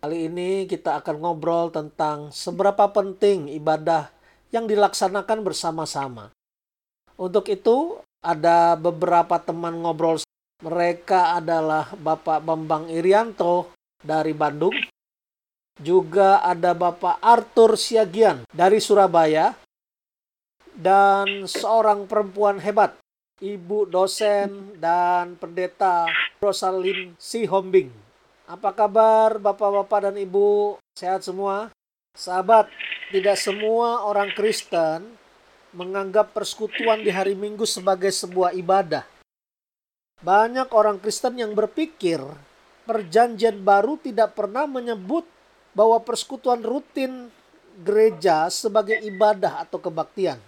Kali ini kita akan ngobrol tentang seberapa penting ibadah yang dilaksanakan bersama-sama. Untuk itu, ada beberapa teman ngobrol. Mereka adalah Bapak Bambang Irianto dari Bandung, juga ada Bapak Arthur Siagian dari Surabaya, dan seorang perempuan hebat ibu dosen dan pendeta Rosalin Sihombing. Apa kabar Bapak-bapak dan Ibu? Sehat semua? Sahabat, tidak semua orang Kristen menganggap persekutuan di hari Minggu sebagai sebuah ibadah. Banyak orang Kristen yang berpikir perjanjian baru tidak pernah menyebut bahwa persekutuan rutin gereja sebagai ibadah atau kebaktian.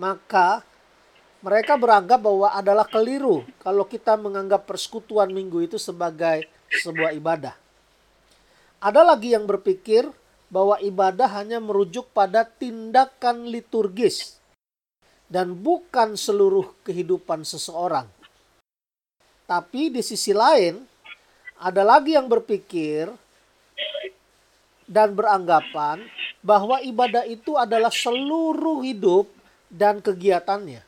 Maka mereka beranggap bahwa adalah keliru kalau kita menganggap persekutuan minggu itu sebagai sebuah ibadah. Ada lagi yang berpikir bahwa ibadah hanya merujuk pada tindakan liturgis dan bukan seluruh kehidupan seseorang. Tapi di sisi lain, ada lagi yang berpikir dan beranggapan bahwa ibadah itu adalah seluruh hidup dan kegiatannya.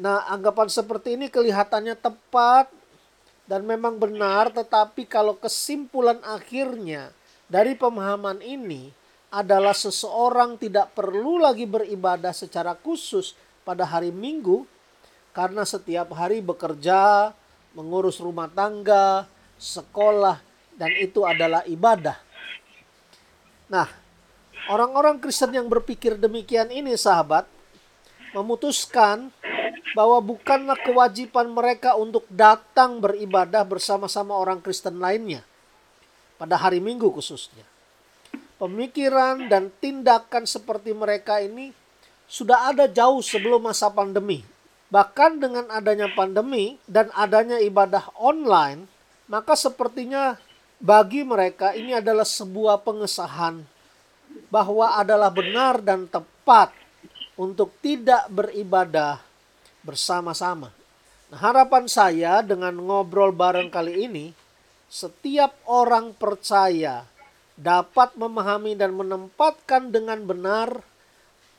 Nah, anggapan seperti ini kelihatannya tepat dan memang benar, tetapi kalau kesimpulan akhirnya dari pemahaman ini adalah seseorang tidak perlu lagi beribadah secara khusus pada hari Minggu karena setiap hari bekerja, mengurus rumah tangga, sekolah, dan itu adalah ibadah. Nah, orang-orang Kristen yang berpikir demikian ini, sahabat, memutuskan bahwa bukanlah kewajiban mereka untuk datang beribadah bersama-sama orang Kristen lainnya pada hari Minggu khususnya. Pemikiran dan tindakan seperti mereka ini sudah ada jauh sebelum masa pandemi. Bahkan dengan adanya pandemi dan adanya ibadah online, maka sepertinya bagi mereka ini adalah sebuah pengesahan bahwa adalah benar dan tepat untuk tidak beribadah bersama-sama. Nah, harapan saya dengan ngobrol bareng kali ini, setiap orang percaya dapat memahami dan menempatkan dengan benar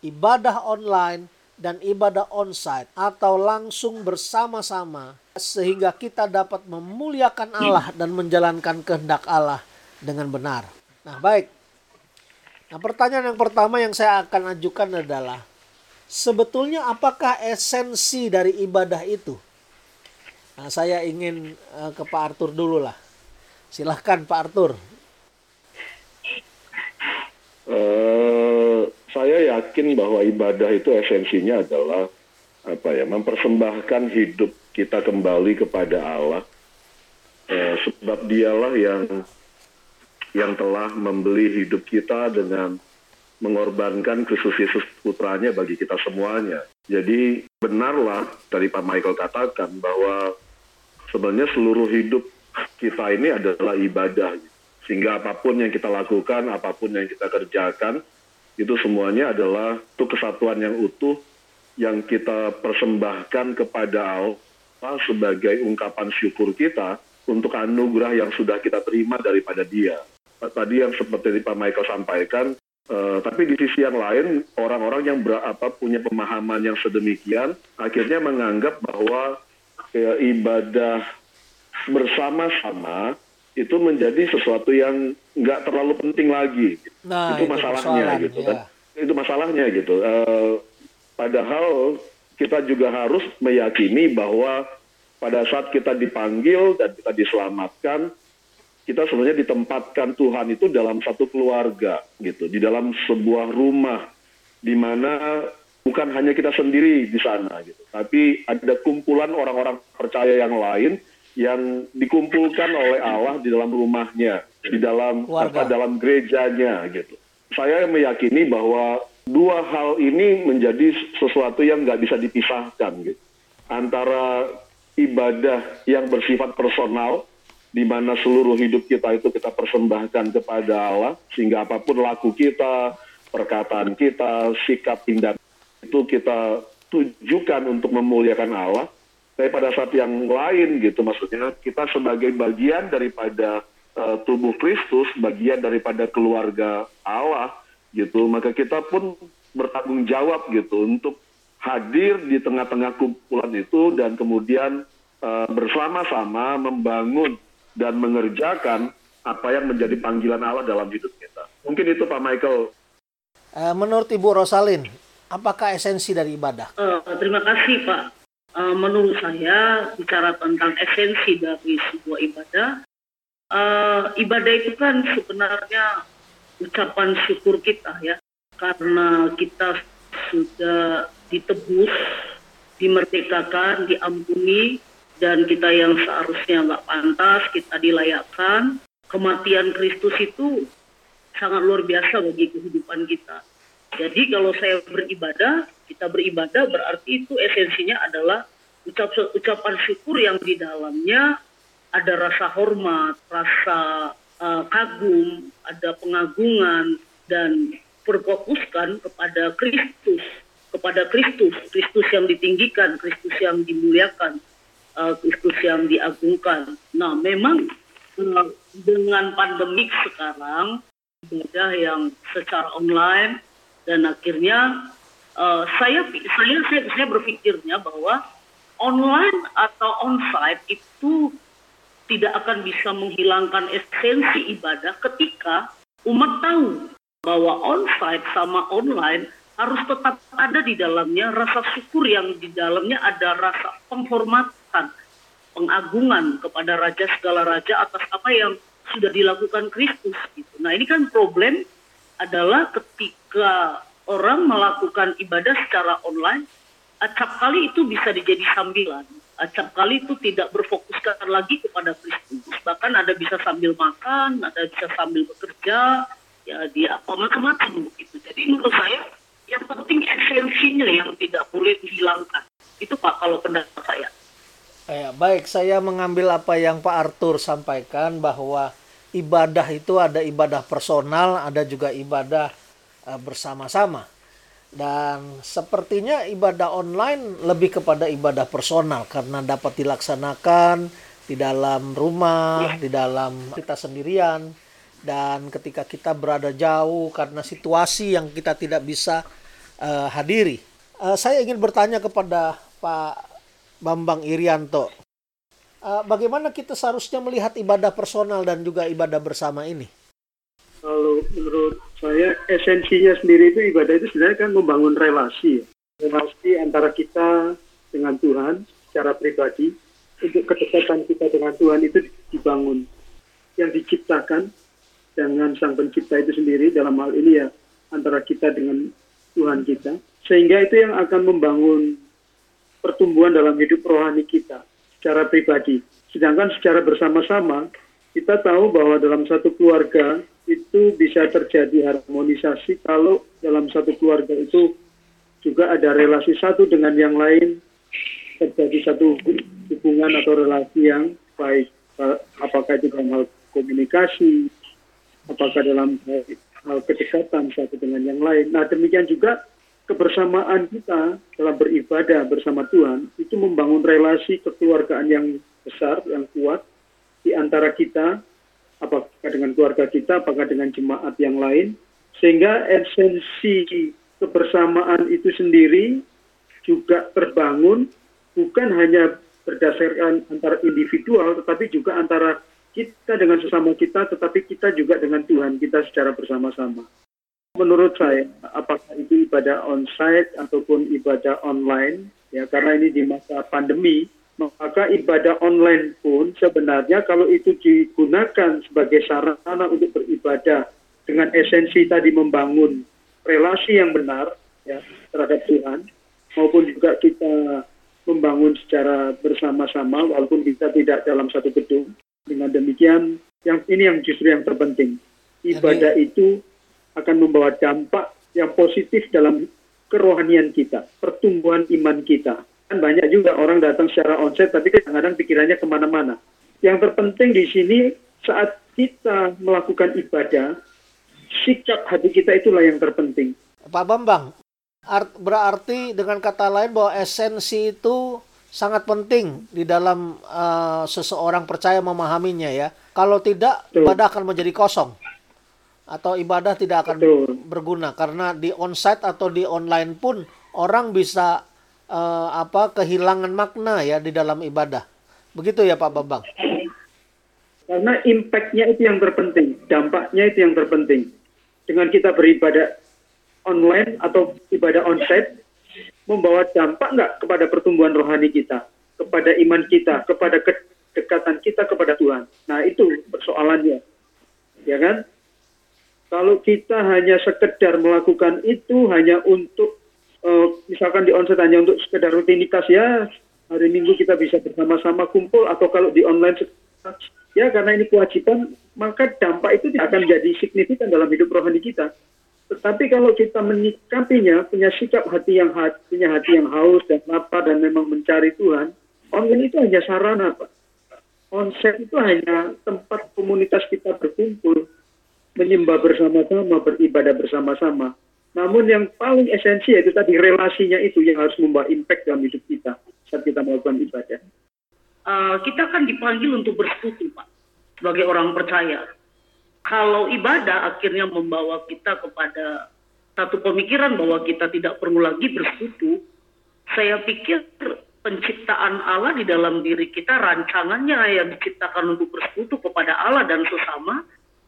ibadah online dan ibadah onsite atau langsung bersama-sama sehingga kita dapat memuliakan Allah dan menjalankan kehendak Allah dengan benar. Nah, baik. Nah, pertanyaan yang pertama yang saya akan ajukan adalah sebetulnya apakah esensi dari ibadah itu? Nah, saya ingin uh, ke Pak Arthur dulu lah. Silahkan Pak Arthur. Uh, saya yakin bahwa ibadah itu esensinya adalah apa ya mempersembahkan hidup kita kembali kepada Allah. Uh, sebab dialah yang yang telah membeli hidup kita dengan mengorbankan Kristus Yesus putranya bagi kita semuanya. Jadi benarlah dari Pak Michael katakan bahwa sebenarnya seluruh hidup kita ini adalah ibadah. Sehingga apa pun yang kita lakukan, apa pun yang kita kerjakan, itu semuanya adalah itu kesatuan yang utuh yang kita persembahkan kepada Allah sebagai ungkapan syukur kita untuk anugerah yang sudah kita terima daripada dia. Tadi yang seperti Pak Michael sampaikan, Uh, tapi di sisi yang lain, orang-orang yang berapa punya pemahaman yang sedemikian, akhirnya menganggap bahwa ya, ibadah bersama-sama itu menjadi sesuatu yang nggak terlalu penting lagi. Nah, itu, itu masalahnya gitu kan. Ya. Itu masalahnya gitu. Uh, padahal kita juga harus meyakini bahwa pada saat kita dipanggil dan kita diselamatkan, kita sebenarnya ditempatkan Tuhan itu dalam satu keluarga gitu, di dalam sebuah rumah di mana bukan hanya kita sendiri di sana gitu, tapi ada kumpulan orang-orang percaya yang lain yang dikumpulkan oleh Allah di dalam rumahnya, di dalam apa dalam gerejanya gitu. Saya meyakini bahwa dua hal ini menjadi sesuatu yang nggak bisa dipisahkan gitu. Antara ibadah yang bersifat personal di mana seluruh hidup kita itu kita persembahkan kepada Allah sehingga apa pun laku kita, perkataan kita, sikap tindak itu kita tujukan untuk memuliakan Allah. Tapi pada saat yang lain gitu maksudnya kita sebagai bagian daripada uh, tubuh Kristus, bagian daripada keluarga Allah gitu, maka kita pun bertanggung jawab gitu untuk hadir di tengah-tengah kumpulan itu dan kemudian uh, bersama-sama membangun dan mengerjakan apa yang menjadi panggilan Allah dalam hidup kita. Mungkin itu Pak Michael. Uh, menurut Ibu Rosalin, apakah esensi dari ibadah? Uh, terima kasih Pak. Uh, menurut saya bicara tentang esensi dari sebuah ibadah, uh, ibadah itu kan sebenarnya ucapan syukur kita ya karena kita sudah ditebus, dimerdekakan, diampuni, dan kita yang seharusnya nggak pantas, kita dilayakkan. Kematian Kristus itu sangat luar biasa bagi kehidupan kita. Jadi kalau saya beribadah, kita beribadah berarti itu esensinya adalah ucap, ucapan syukur yang di dalamnya ada rasa hormat, rasa uh, kagum, ada pengagungan, dan berfokuskan kepada Kristus, kepada Kristus, Kristus yang ditinggikan, Kristus yang dimuliakan, uh, yang diagungkan. Nah, memang uh, dengan pandemik sekarang, ibadah yang secara online dan akhirnya uh, saya saya saya, saya berpikirnya bahwa online atau onsite itu tidak akan bisa menghilangkan esensi ibadah ketika umat tahu bahwa onsite sama online harus tetap ada di dalamnya rasa syukur yang di dalamnya ada rasa penghormatan, pengagungan kepada raja segala raja atas apa yang sudah dilakukan Kristus gitu. Nah, ini kan problem adalah ketika orang melakukan ibadah secara online, acap kali itu bisa dijadi sambilan. Acap kali itu tidak berfokuskan lagi kepada Kristus, bahkan ada bisa sambil makan, ada bisa sambil bekerja, ya dia macam-macam begitu. Jadi menurut saya yang penting esensinya yang tidak boleh dihilangkan. Itu Pak kalau pendapat saya. Eh, baik, saya mengambil apa yang Pak Arthur sampaikan bahwa ibadah itu ada ibadah personal, ada juga ibadah uh, bersama-sama. Dan sepertinya ibadah online lebih kepada ibadah personal karena dapat dilaksanakan di dalam rumah, di dalam kita sendirian dan ketika kita berada jauh karena situasi yang kita tidak bisa uh, hadiri. Uh, saya ingin bertanya kepada Pak Bambang Irianto, uh, bagaimana kita seharusnya melihat ibadah personal dan juga ibadah bersama ini? Kalau menurut saya esensinya sendiri itu ibadah itu sebenarnya kan membangun relasi, relasi antara kita dengan Tuhan secara pribadi untuk kedekatan kita dengan Tuhan itu dibangun, yang diciptakan dengan sang pencipta itu sendiri dalam hal ini ya antara kita dengan Tuhan kita. Sehingga itu yang akan membangun pertumbuhan dalam hidup rohani kita secara pribadi sedangkan secara bersama-sama kita tahu bahwa dalam satu keluarga itu bisa terjadi harmonisasi kalau dalam satu keluarga itu juga ada relasi satu dengan yang lain terjadi satu hubungan atau relasi yang baik apakah itu dalam hal komunikasi apakah dalam hal kedekatan satu dengan yang lain. Nah demikian juga kebersamaan kita dalam beribadah bersama Tuhan itu membangun relasi kekeluargaan yang besar, yang kuat di antara kita, apakah dengan keluarga kita, apakah dengan jemaat yang lain, sehingga esensi kebersamaan itu sendiri juga terbangun bukan hanya berdasarkan antara individual, tetapi juga antara kita dengan sesama kita, tetapi kita juga dengan Tuhan kita secara bersama-sama. Menurut saya, apakah itu ibadah on-site ataupun ibadah online, ya karena ini di masa pandemi, maka ibadah online pun sebenarnya kalau itu digunakan sebagai sarana untuk beribadah dengan esensi tadi membangun relasi yang benar ya terhadap Tuhan maupun juga kita membangun secara bersama-sama walaupun kita tidak dalam satu gedung dengan demikian, yang ini yang justru yang terpenting. Ibadah Jadi, itu akan membawa dampak yang positif dalam kerohanian kita, pertumbuhan iman kita. Kan banyak juga orang datang secara onset, tapi kadang-kadang pikirannya ke mana-mana. Yang terpenting di sini saat kita melakukan ibadah, sikap hati kita itulah yang terpenting. Pak Bambang, art, berarti dengan kata lain bahwa esensi itu sangat penting di dalam uh, seseorang percaya memahaminya ya. Kalau tidak ibadah akan menjadi kosong atau ibadah tidak akan Betul. berguna karena di onsite atau di online pun orang bisa uh, apa kehilangan makna ya di dalam ibadah. Begitu ya Pak Babang. Karena impactnya itu yang terpenting, dampaknya itu yang terpenting. Dengan kita beribadah online atau ibadah onsite, membawa dampak nggak kepada pertumbuhan rohani kita, kepada iman kita, kepada kedekatan kita kepada Tuhan. Nah itu persoalannya, ya kan? Kalau kita hanya sekedar melakukan itu hanya untuk uh, misalkan di onsite hanya untuk sekedar rutinitas ya hari Minggu kita bisa bersama-sama kumpul atau kalau di online ya karena ini kewajiban maka dampak itu tidak akan jadi signifikan dalam hidup rohani kita. Tetapi kalau kita menyikapinya punya sikap hati yang hati, punya hati yang haus dan lapar dan memang mencari Tuhan, online itu hanya sarana, Pak. Konsep itu hanya tempat komunitas kita berkumpul menyembah bersama-sama, beribadah bersama-sama. Namun yang paling esensi yaitu tadi relasinya itu yang harus membawa impact dalam hidup kita saat kita melakukan ibadah. Uh, kita kan dipanggil untuk bersekutu, Pak, sebagai orang percaya. Kalau ibadah akhirnya membawa kita kepada satu pemikiran bahwa kita tidak perlu lagi bersekutu, saya pikir penciptaan Allah di dalam diri kita, rancangannya yang diciptakan untuk bersekutu kepada Allah dan sesama,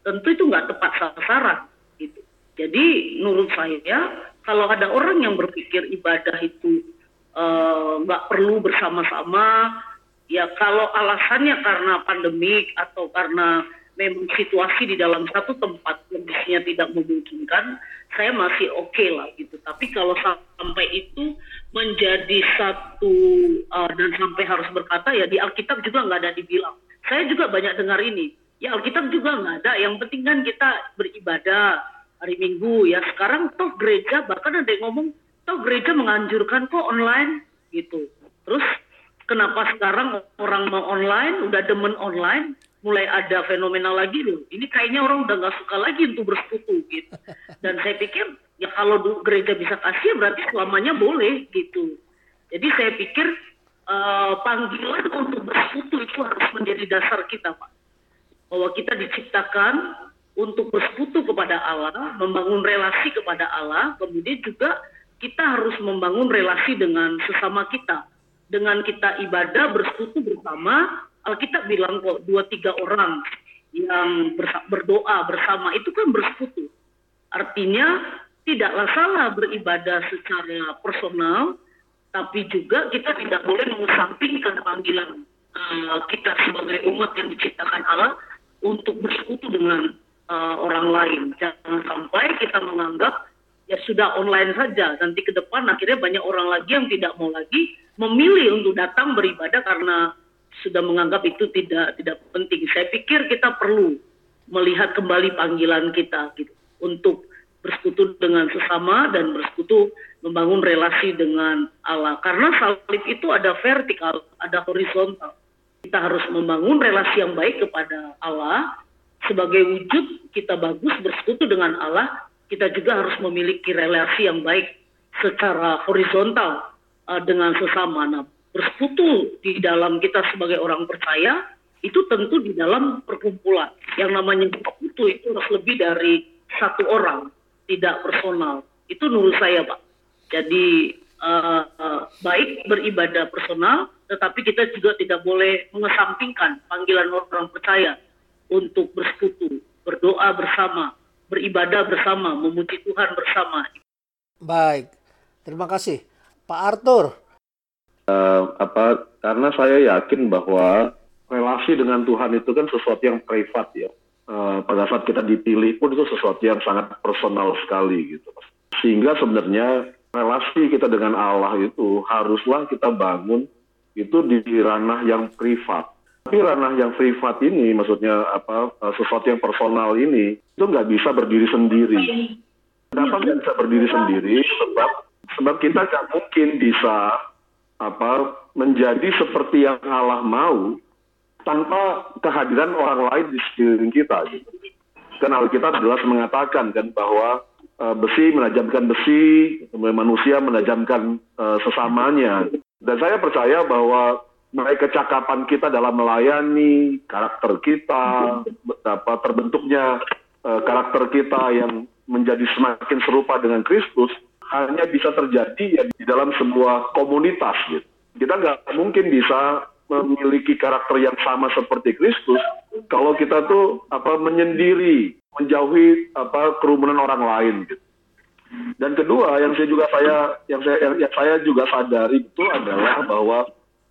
tentu itu nggak tepat sasaran gitu. Jadi menurut saya kalau ada orang yang berpikir ibadah itu eh, nggak uh, perlu bersama-sama, ya kalau alasannya karena pandemik atau karena memang situasi di dalam satu tempat kondisinya tidak memungkinkan, saya masih oke okay lah gitu. Tapi kalau sampai itu menjadi satu uh, dan sampai harus berkata ya di Alkitab juga nggak ada dibilang. Saya juga banyak dengar ini Ya Alkitab juga nggak ada. Yang penting kan kita beribadah hari Minggu ya. Sekarang toh gereja bahkan ada yang ngomong toh gereja menganjurkan kok online gitu. Terus kenapa sekarang orang mau online, udah demen online, mulai ada fenomena lagi loh. Ini kayaknya orang udah nggak suka lagi untuk bersekutu gitu. Dan saya pikir ya kalau gereja bisa kasih berarti selamanya boleh gitu. Jadi saya pikir uh, panggilan untuk bersekutu itu harus menjadi dasar kita, Pak bahwa kita diciptakan untuk bersekutu kepada Allah, membangun relasi kepada Allah, kemudian juga kita harus membangun relasi dengan sesama kita. Dengan kita ibadah bersekutu bersama, Alkitab bilang kok dua tiga orang yang berdoa bersama itu kan bersekutu. Artinya tidaklah salah beribadah secara personal, tapi juga kita tidak boleh mengesampingkan panggilan uh, kita sebagai umat yang diciptakan Allah untuk bersekutu dengan uh, orang lain. Jangan sampai kita menganggap ya sudah online saja. Nanti ke depan akhirnya banyak orang lagi yang tidak mau lagi memilih untuk datang beribadah karena sudah menganggap itu tidak tidak penting. Saya pikir kita perlu melihat kembali panggilan kita gitu untuk bersekutu dengan sesama dan bersekutu membangun relasi dengan Allah. Karena salib itu ada vertikal, ada horizontal kita harus membangun relasi yang baik kepada Allah. Sebagai wujud kita bagus bersekutu dengan Allah, kita juga harus memiliki relasi yang baik secara horizontal uh, dengan sesama. Nah, bersekutu di dalam kita sebagai orang percaya itu tentu di dalam perkumpulan. Yang namanya bersekutu itu harus lebih dari satu orang, tidak personal. Itu menurut saya, Pak. Jadi uh, uh, baik beribadah personal, tetapi kita juga tidak boleh mengesampingkan panggilan orang percaya untuk bersekutu, berdoa bersama, beribadah bersama, memuji Tuhan bersama. Baik, terima kasih, Pak Arthur. Uh, apa? Karena saya yakin bahwa relasi dengan Tuhan itu kan sesuatu yang privat ya. Uh, pada saat kita dipilih pun itu sesuatu yang sangat personal sekali gitu. Sehingga sebenarnya relasi kita dengan Allah itu haruslah kita bangun itu di ranah yang privat. Tapi ranah yang privat ini, maksudnya apa eh, sesuatu yang personal ini, itu nggak bisa berdiri sendiri. Kenapa nggak bisa berdiri sendiri? Sebab sebab kita nggak mungkin bisa apa menjadi seperti yang Allah mau tanpa kehadiran orang lain di sekeliling kita. Gitu. Kan Alkitab jelas mengatakan kan bahwa uh, besi menajamkan besi, manusia menajamkan uh, sesamanya. Dan saya percaya bahwa mereka kecakapan kita dalam melayani, karakter kita, apa terbentuknya uh, karakter kita yang menjadi semakin serupa dengan Kristus, hanya bisa terjadi ya di dalam sebuah komunitas gitu. Kita nggak mungkin bisa memiliki karakter yang sama seperti Kristus kalau kita tuh apa menyendiri menjauhi apa kerumunan orang lain gitu. Dan kedua yang saya juga saya yang saya yang, yang saya juga sadari itu adalah bahwa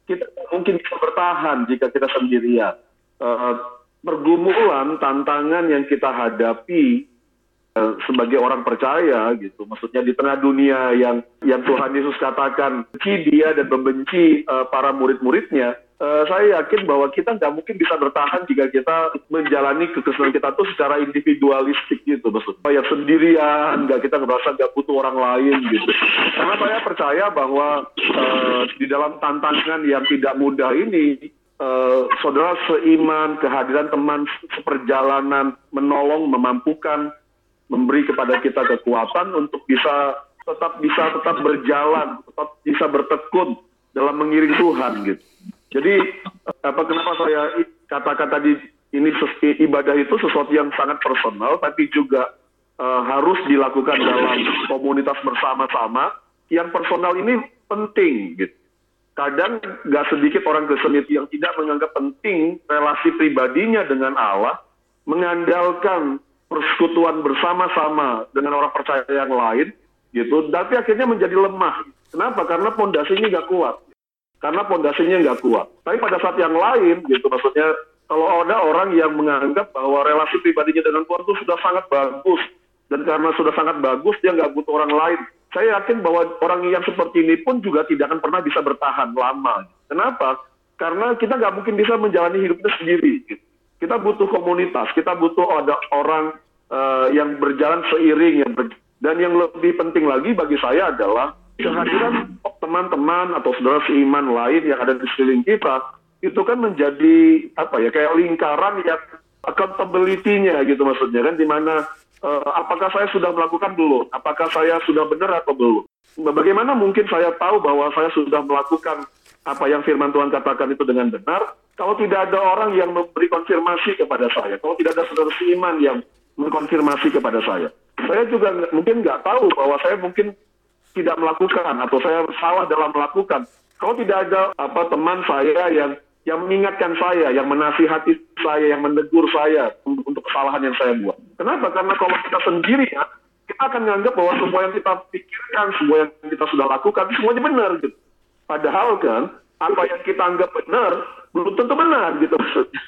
kita mungkin bisa bertahan jika kita sendirian. Uh, pergumulan, tantangan yang kita hadapi Eh, sebagai orang percaya gitu. Maksudnya di tengah dunia yang yang Tuhan Yesus katakan benci dia dan membenci uh, para murid-muridnya, uh, saya yakin bahwa kita nggak mungkin bisa bertahan jika kita menjalani kekristenan kita tuh secara individualistik gitu. Maksudnya yang sendirian, nggak kita merasa nggak butuh orang lain gitu. Karena saya percaya bahwa uh, di dalam tantangan yang tidak mudah ini, uh, saudara seiman, kehadiran teman seperjalanan, menolong, memampukan, memberi kepada kita kekuatan untuk bisa tetap bisa tetap berjalan, tetap bisa bertekun dalam mengiring Tuhan gitu. Jadi apa kenapa saya katakan tadi ini ibadah itu sesuatu yang sangat personal, tapi juga uh, harus dilakukan dalam komunitas bersama-sama. Yang personal ini penting gitu. Kadang nggak sedikit orang Kristen yang tidak menganggap penting relasi pribadinya dengan Allah, mengandalkan persekutuan bersama-sama dengan orang percaya yang lain gitu tapi akhirnya menjadi lemah kenapa karena pondasinya nggak kuat karena pondasinya nggak kuat. Tapi pada saat yang lain gitu maksudnya kalau ada orang yang menganggap bahwa relasi pribadinya dengan Tuhan itu sudah sangat bagus dan karena sudah sangat bagus dia nggak butuh orang lain. Saya yakin bahwa orang yang seperti ini pun juga tidak akan pernah bisa bertahan lama. Kenapa? Karena kita nggak mungkin bisa menjalani hidupnya sendiri gitu. kita butuh komunitas kita butuh ada orang uh, yang berjalan seiring yang ber dan yang lebih penting lagi bagi saya adalah kehadiran teman-teman atau saudara seiman lain yang ada di sekeliling kita itu kan menjadi apa ya kayak lingkaran yang accountability-nya gitu maksudnya kan di mana uh, apakah saya sudah melakukan dulu apakah saya sudah benar atau belum bagaimana mungkin saya tahu bahwa saya sudah melakukan apa yang firman Tuhan katakan itu dengan benar kalau tidak ada orang yang memberi konfirmasi kepada saya kalau tidak ada saudara seiman yang mengkonfirmasi kepada saya. Saya juga mungkin nggak tahu bahwa saya mungkin tidak melakukan atau saya salah dalam melakukan. Kalau tidak ada apa teman saya yang yang mengingatkan saya, yang menasihati saya, yang menegur saya untuk kesalahan yang saya buat. Kenapa? Karena kalau kita sendiri ya, kita akan menganggap bahwa semua yang kita pikirkan, semua yang kita sudah lakukan, semuanya benar gitu. Padahal kan, apa yang kita anggap benar, belum tentu benar gitu.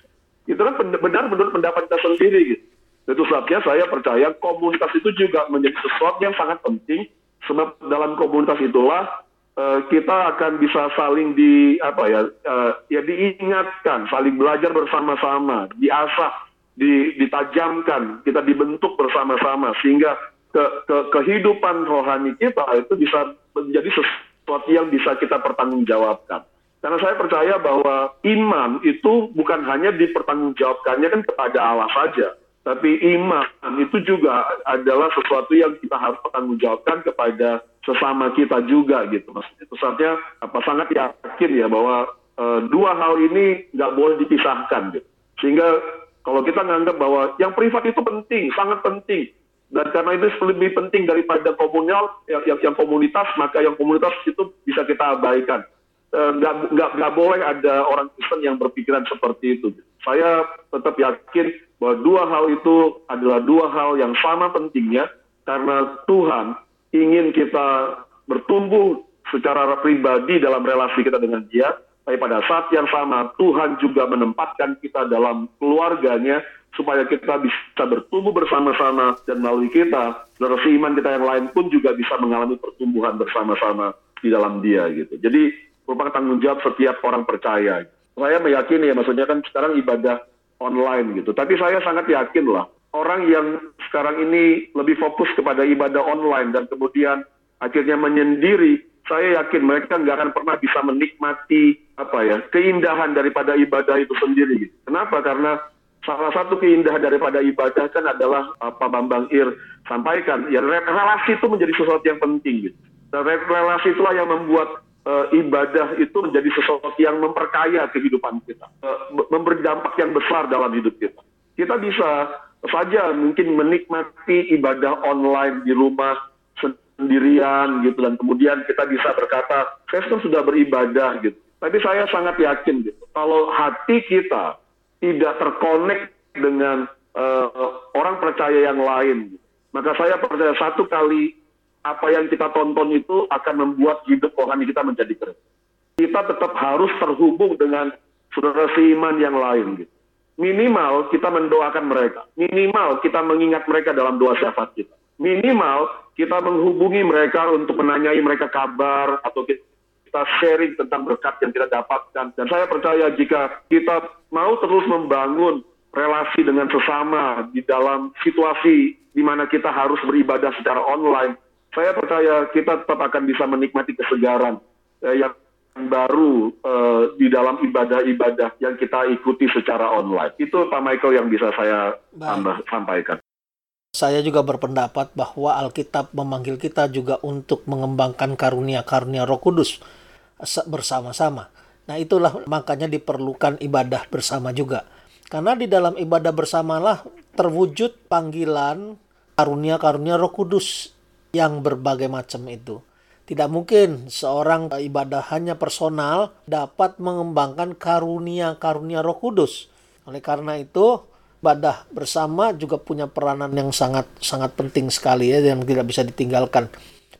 Itu kan benar menurut pendapat kita sendiri gitu. Itu sebabnya saya percaya komunitas itu juga menjadi sesuatu yang sangat penting sebab dalam komunitas itulah uh, kita akan bisa saling di apa ya uh, ya diingatkan, saling belajar bersama-sama, diasah, di, ditajamkan, kita dibentuk bersama-sama sehingga ke, ke kehidupan rohani kita itu bisa menjadi sesuatu yang bisa kita pertanggungjawabkan. Karena saya percaya bahwa iman itu bukan hanya dipertanggungjawabkannya kan kepada Allah saja, tapi iman itu juga adalah sesuatu yang kita harus pertanggungjawabkan kepada sesama kita juga gitu maksudnya. Itu saatnya apa sangat yakin ya bahwa e, dua hal ini nggak boleh dipisahkan gitu. Sehingga kalau kita menganggap bahwa yang privat itu penting, sangat penting, dan karena itu lebih penting daripada komunal yang, yang, yang komunitas maka yang komunitas itu bisa kita abaikan eh, nggak nggak nggak boleh ada orang Kristen yang berpikiran seperti itu saya tetap yakin bahwa dua hal itu adalah dua hal yang sama pentingnya karena Tuhan ingin kita bertumbuh secara pribadi dalam relasi kita dengan dia, tapi pada saat yang sama Tuhan juga menempatkan kita dalam keluarganya supaya kita bisa bertumbuh bersama-sama dan melalui kita, saudara iman kita yang lain pun juga bisa mengalami pertumbuhan bersama-sama di dalam dia gitu. Jadi merupakan tanggung jawab setiap orang percaya. Saya meyakini ya maksudnya kan sekarang ibadah online gitu. Tapi saya sangat yakin lah orang yang sekarang ini lebih fokus kepada ibadah online dan kemudian akhirnya menyendiri, saya yakin mereka nggak akan pernah bisa menikmati apa ya keindahan daripada ibadah itu sendiri. Kenapa? Karena salah satu keindahan daripada ibadah kan adalah apa Bambang Ir sampaikan ya relasi itu menjadi sesuatu yang penting gitu. Dan relasi itulah yang membuat uh, ibadah itu menjadi sesuatu yang memperkaya kehidupan kita, uh, memberi dampak yang besar dalam hidup kita. Kita bisa saja mungkin menikmati ibadah online di rumah sendirian gitu dan kemudian kita bisa berkata saya sudah beribadah gitu. Tapi saya sangat yakin gitu kalau hati kita tidak terkonek dengan uh, orang percaya yang lain, maka saya percaya satu kali apa yang kita tonton itu akan membuat hidup rohani kita menjadi keren. Kita tetap harus terhubung dengan saudara seiman yang lain. Gitu. Minimal kita mendoakan mereka. Minimal kita mengingat mereka dalam doa syafaat kita. Minimal kita menghubungi mereka untuk menanyai mereka kabar atau kita sharing tentang berkat yang kita dapatkan. Dan saya percaya jika kita mau terus membangun relasi dengan sesama di dalam situasi di mana kita harus beribadah secara online, saya percaya kita tetap akan bisa menikmati kesegaran eh, yang baru eh, di dalam ibadah-ibadah yang kita ikuti secara online. Itu Pak Michael yang bisa saya tambah, sampaikan. Saya juga berpendapat bahwa Alkitab memanggil kita juga untuk mengembangkan karunia-karunia Roh Kudus bersama-sama. Nah, itulah makanya diperlukan ibadah bersama juga. Karena di dalam ibadah bersamalah terwujud panggilan karunia-karunia Roh Kudus yang berbagai macam itu. Tidak mungkin seorang ibadah hanya personal dapat mengembangkan karunia-karunia Roh Kudus. Oleh karena itu, ibadah bersama juga punya peranan yang sangat sangat penting sekali ya yang tidak bisa ditinggalkan.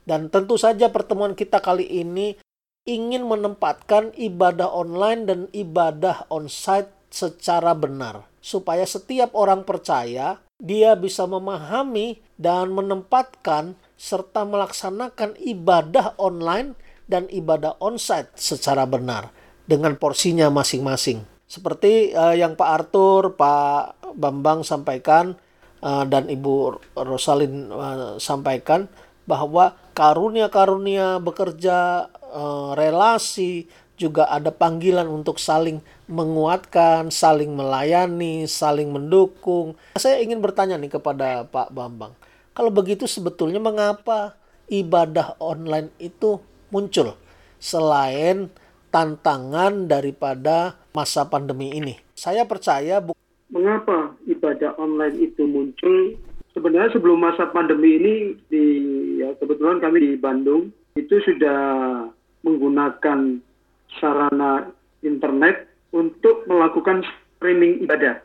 Dan tentu saja pertemuan kita kali ini ingin menempatkan ibadah online dan ibadah onsite secara benar supaya setiap orang percaya dia bisa memahami dan menempatkan serta melaksanakan ibadah online dan ibadah onsite secara benar dengan porsinya masing-masing. Seperti uh, yang Pak Arthur, Pak Bambang sampaikan uh, dan Ibu Rosalin uh, sampaikan bahwa karunia-karunia bekerja uh, relasi juga ada panggilan untuk saling menguatkan, saling melayani, saling mendukung. Saya ingin bertanya nih kepada Pak Bambang kalau begitu sebetulnya mengapa ibadah online itu muncul selain tantangan daripada masa pandemi ini? Saya percaya bu mengapa ibadah online itu muncul sebenarnya sebelum masa pandemi ini di ya kebetulan kami di Bandung itu sudah menggunakan sarana internet untuk melakukan streaming ibadah.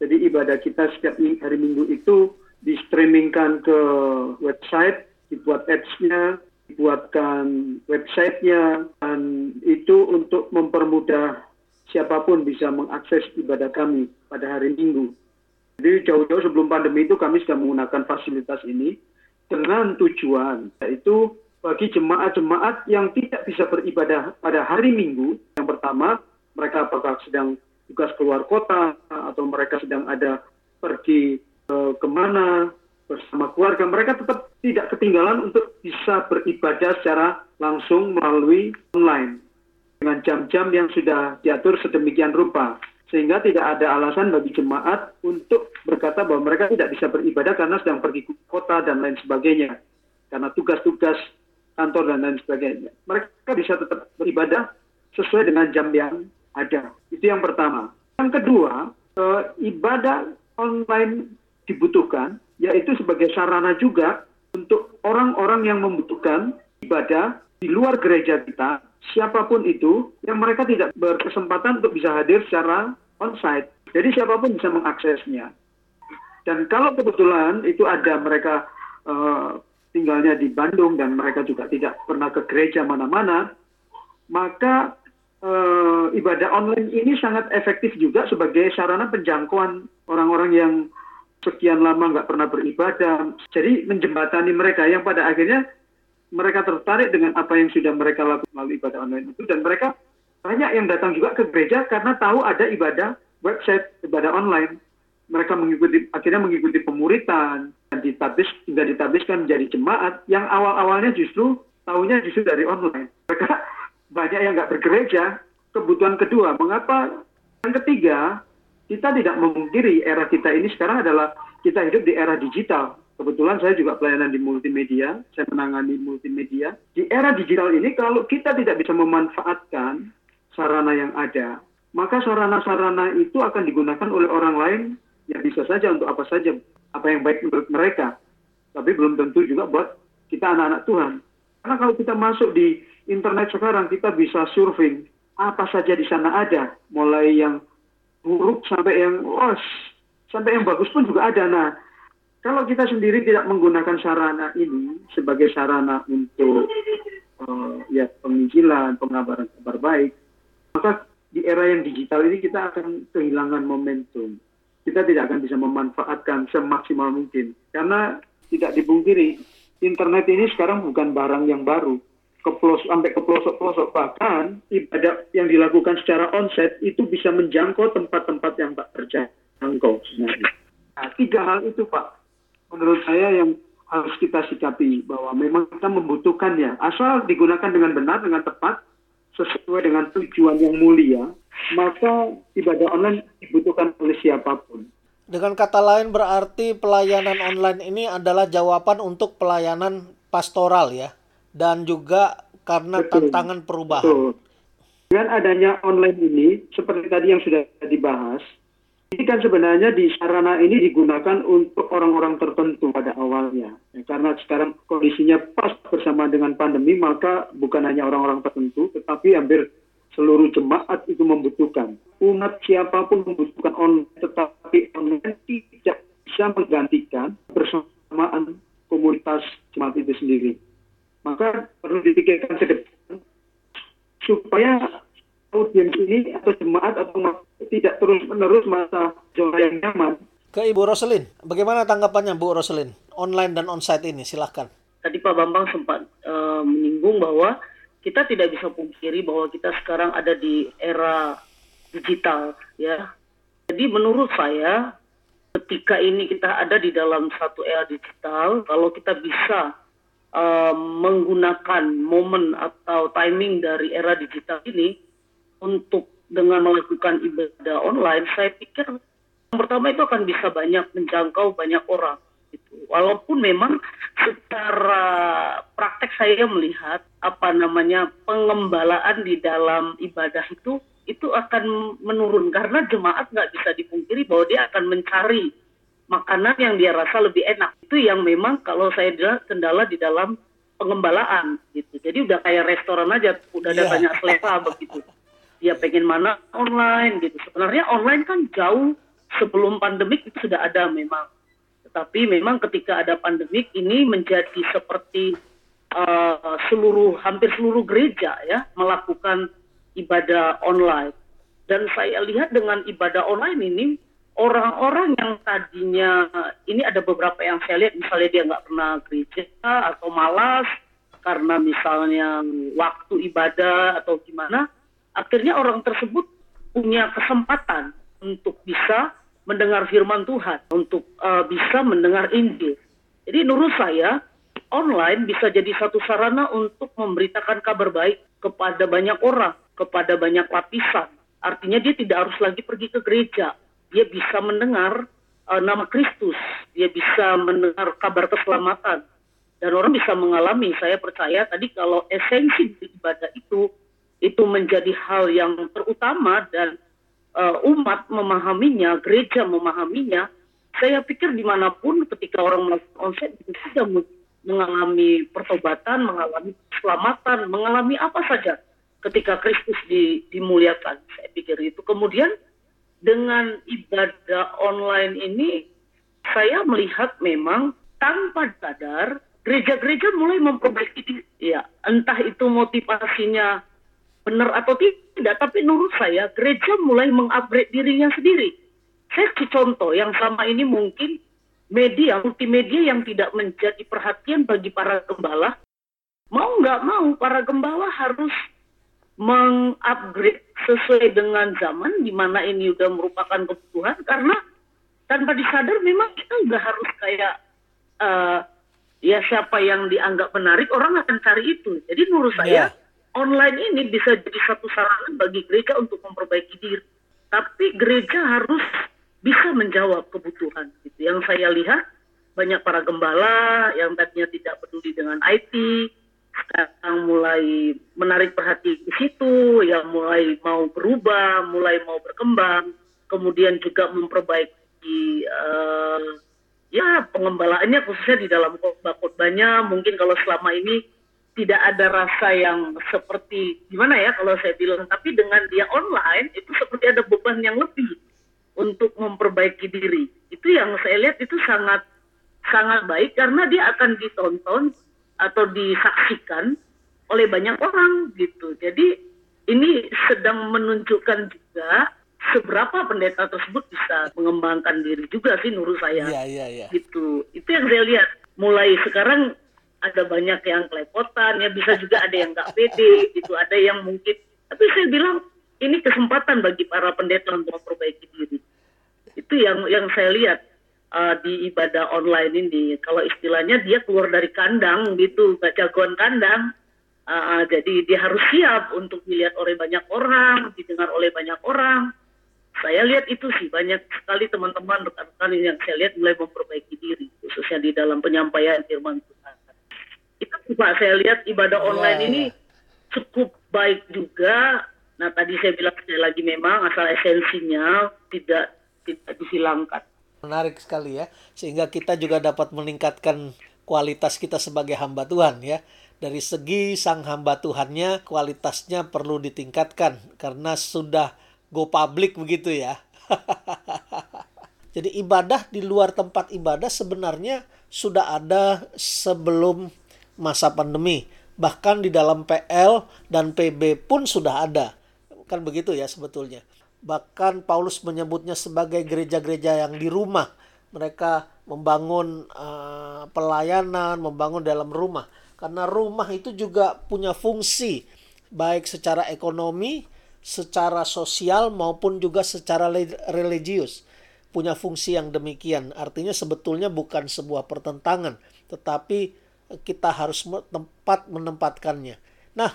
Jadi ibadah kita setiap hari Minggu itu di streamingkan ke website, dibuat apps-nya, dibuatkan websitenya, dan itu untuk mempermudah siapa pun bisa mengakses ibadah kami pada hari Minggu. Jadi jauh-jauh sebelum pandemi itu kami sudah menggunakan fasilitas ini dengan tujuan yaitu bagi jemaat-jemaat yang tidak bisa beribadah pada hari Minggu. Yang pertama, mereka apakah sedang tugas keluar kota atau mereka sedang ada pergi ke mana bersama keluarga. Mereka tetap tidak ketinggalan untuk bisa beribadah secara langsung melalui online dengan jam-jam yang sudah diatur sedemikian rupa. Sehingga tidak ada alasan bagi jemaat untuk berkata bahwa mereka tidak bisa beribadah karena sedang pergi ke kota dan lain sebagainya. Karena tugas-tugas kantor dan lain sebagainya. Mereka bisa tetap beribadah sesuai dengan jam yang ada. Itu yang pertama. Yang kedua eh, ibadah online dibutuhkan, yaitu sebagai sarana juga untuk orang-orang yang membutuhkan ibadah di luar gereja kita, siapa pun itu, yang mereka tidak berkesempatan untuk bisa hadir secara on-site. Jadi siapa pun bisa mengaksesnya. Dan kalau kebetulan itu ada mereka uh, tinggalnya di Bandung dan mereka juga tidak pernah ke gereja mana-mana, maka uh, ibadah online ini sangat efektif juga sebagai sarana penjangkauan orang-orang yang sekian lama nggak pernah beribadah. Jadi menjembatani mereka yang pada akhirnya mereka tertarik dengan apa yang sudah mereka lakukan melalui ibadah online itu dan mereka banyak yang datang juga ke gereja karena tahu ada ibadah website ibadah online. Mereka mengikuti akhirnya mengikuti pemuritan dan ditabis hingga ditabiskan menjadi jemaat yang awal-awalnya justru tahunya justru dari online. Mereka banyak yang nggak bergereja. Kebutuhan kedua, mengapa? Yang ketiga, kita tidak memungkiri era kita ini sekarang adalah kita hidup di era digital. Kebetulan saya juga pelayanan di multimedia, saya menangani multimedia. Di era digital ini kalau kita tidak bisa memanfaatkan sarana yang ada, maka sarana-sarana itu akan digunakan oleh orang lain yang bisa saja untuk apa saja, apa yang baik menurut mereka. Tapi belum tentu juga buat kita anak-anak Tuhan. Karena kalau kita masuk di internet sekarang, kita bisa surfing apa saja di sana ada, mulai yang buruk sampai yang los, sampai yang bagus pun juga ada. Nah, kalau kita sendiri tidak menggunakan sarana ini sebagai sarana untuk uh, ya penginjilan, pengabaran kabar baik, maka di era yang digital ini kita akan kehilangan momentum. Kita tidak akan bisa memanfaatkan semaksimal mungkin karena tidak dipungkiri internet ini sekarang bukan barang yang baru ke sampai ke pelosok-pelosok bahkan ibadah yang dilakukan secara onset itu bisa menjangkau tempat-tempat yang tak terjangkau. Nah, tiga hal itu Pak. Menurut saya yang harus kita sikapi bahwa memang kita membutuhkannya asal digunakan dengan benar dengan tepat sesuai dengan tujuan yang mulia maka ibadah online dibutuhkan oleh siapa pun. Dengan kata lain berarti pelayanan online ini adalah jawaban untuk pelayanan pastoral ya dan juga karena Betul. tantangan perubahan. Betul. Dengan adanya online ini seperti tadi yang sudah dibahas ini kan sebenarnya di sarana ini digunakan untuk orang-orang tertentu pada awalnya. Ya, karena sekarang kondisinya pas bersama dengan pandemi, maka bukan hanya orang-orang tertentu, tetapi hampir seluruh jemaat itu membutuhkan. Umat siapa pun membutuhkan online, tetapi online tidak bisa menggantikan bersamaan komunitas jemaat itu sendiri. Maka perlu dipikirkan sedepan supaya audiens ini atau jemaat atau tidak terus menerus masa zona yang nyaman. Ke Ibu Roselin, bagaimana tanggapannya Bu Roselin? Online dan onsite ini, silahkan. Tadi Pak Bambang sempat uh, menyinggung bahwa kita tidak bisa pungkiri bahwa kita sekarang ada di era digital, ya. Jadi menurut saya, ketika ini kita ada di dalam satu era digital, kalau kita bisa uh, menggunakan momen atau timing dari era digital ini untuk dengan melakukan ibadah online, saya pikir yang pertama itu akan bisa banyak menjangkau banyak orang. Gitu. Walaupun memang secara praktek saya melihat apa namanya pengembalaan di dalam ibadah itu itu akan menurun karena jemaat nggak bisa dipungkiri bahwa dia akan mencari makanan yang dia rasa lebih enak. Itu yang memang kalau saya bilang kendala di dalam pengembalaan gitu. Jadi udah kayak restoran aja, udah ada yeah. banyak selera begitu dia pengen mana online gitu. Sebenarnya online kan jauh sebelum pandemik itu sudah ada memang. Tetapi memang ketika ada pandemik ini menjadi seperti uh, seluruh hampir seluruh gereja ya melakukan ibadah online. Dan saya lihat dengan ibadah online ini orang-orang yang tadinya ini ada beberapa yang saya lihat misalnya dia nggak pernah gereja atau malas karena misalnya waktu ibadah atau gimana akhirnya orang tersebut punya kesempatan untuk bisa mendengar firman Tuhan, untuk uh, bisa mendengar Injil. Jadi menurut saya online bisa jadi satu sarana untuk memberitakan kabar baik kepada banyak orang, kepada banyak lapisan. Artinya dia tidak harus lagi pergi ke gereja. Dia bisa mendengar uh, nama Kristus, dia bisa mendengar kabar keselamatan. Dan orang bisa mengalami, saya percaya tadi kalau esensi ibadah itu itu menjadi hal yang terutama dan uh, umat memahaminya, gereja memahaminya, saya pikir di mana pun ketika orang melakukan onset sudah mengalami pertobatan, mengalami keselamatan, mengalami apa saja ketika Kristus di, dimuliakan. Saya pikir itu. Kemudian dengan ibadah online ini, saya melihat memang tanpa sadar gereja-gereja mulai memperbaiki ya entah itu motivasinya benar atau tidak, tapi menurut saya gereja mulai mengupgrade dirinya sendiri. Saya contoh yang sama ini mungkin media, multimedia yang tidak menjadi perhatian bagi para gembala, mau nggak mau para gembala harus mengupgrade sesuai dengan zaman di mana ini sudah merupakan kebutuhan karena tanpa disadar memang kita nggak harus kayak uh, ya siapa yang dianggap menarik orang akan cari itu. Jadi menurut saya yeah online ini bisa jadi satu sarana bagi gereja untuk memperbaiki diri. Tapi gereja harus bisa menjawab kebutuhan. Gitu. Yang saya lihat banyak para gembala yang tadinya tidak peduli dengan IT sekarang mulai menarik perhatian di situ, yang mulai mau berubah, mulai mau berkembang, kemudian juga memperbaiki uh, ya pengembalaannya khususnya di dalam khotbah-khotbahnya. Mungkin kalau selama ini tidak ada rasa yang seperti gimana ya kalau saya bilang, tapi dengan dia online itu seperti ada beban yang lebih untuk memperbaiki diri. Itu yang saya lihat itu sangat sangat baik karena dia akan ditonton atau disaksikan oleh banyak orang gitu. Jadi ini sedang menunjukkan juga seberapa pendeta tersebut bisa mengembangkan diri juga sih menurut saya. Iya, iya, iya. Gitu. Itu yang saya lihat. Mulai sekarang ada banyak yang kelepotan, ya bisa juga ada yang nggak pede, gitu. Ada yang mungkin. Tapi saya bilang ini kesempatan bagi para pendeta untuk memperbaiki diri. Itu yang yang saya lihat uh, di ibadah online ini. Kalau istilahnya dia keluar dari kandang gitu, gak jagoan kandang. Uh, jadi dia harus siap untuk dilihat oleh banyak orang, didengar oleh banyak orang. Saya lihat itu sih banyak sekali teman-teman rekan-rekan yang saya lihat mulai memperbaiki diri, khususnya di dalam penyampaian firman Tuhan. Itu juga saya lihat ibadah iya, online yeah, ini iya. cukup baik juga. Nah tadi saya bilang sekali lagi memang asal esensinya tidak tidak dihilangkan. Menarik sekali ya, sehingga kita juga dapat meningkatkan kualitas kita sebagai hamba Tuhan ya. Dari segi sang hamba Tuhannya, kualitasnya perlu ditingkatkan karena sudah go public begitu ya. Jadi ibadah di luar tempat ibadah sebenarnya sudah ada sebelum masa pandemi. Bahkan di dalam PL dan PB pun sudah ada. Kan begitu ya sebetulnya. Bahkan Paulus menyebutnya sebagai gereja-gereja yang di rumah. Mereka membangun uh, pelayanan, membangun dalam rumah. Karena rumah itu juga punya fungsi baik secara ekonomi, secara sosial maupun juga secara religius. Punya fungsi yang demikian. Artinya sebetulnya bukan sebuah pertentangan, tetapi kita harus tempat menempatkannya. Nah,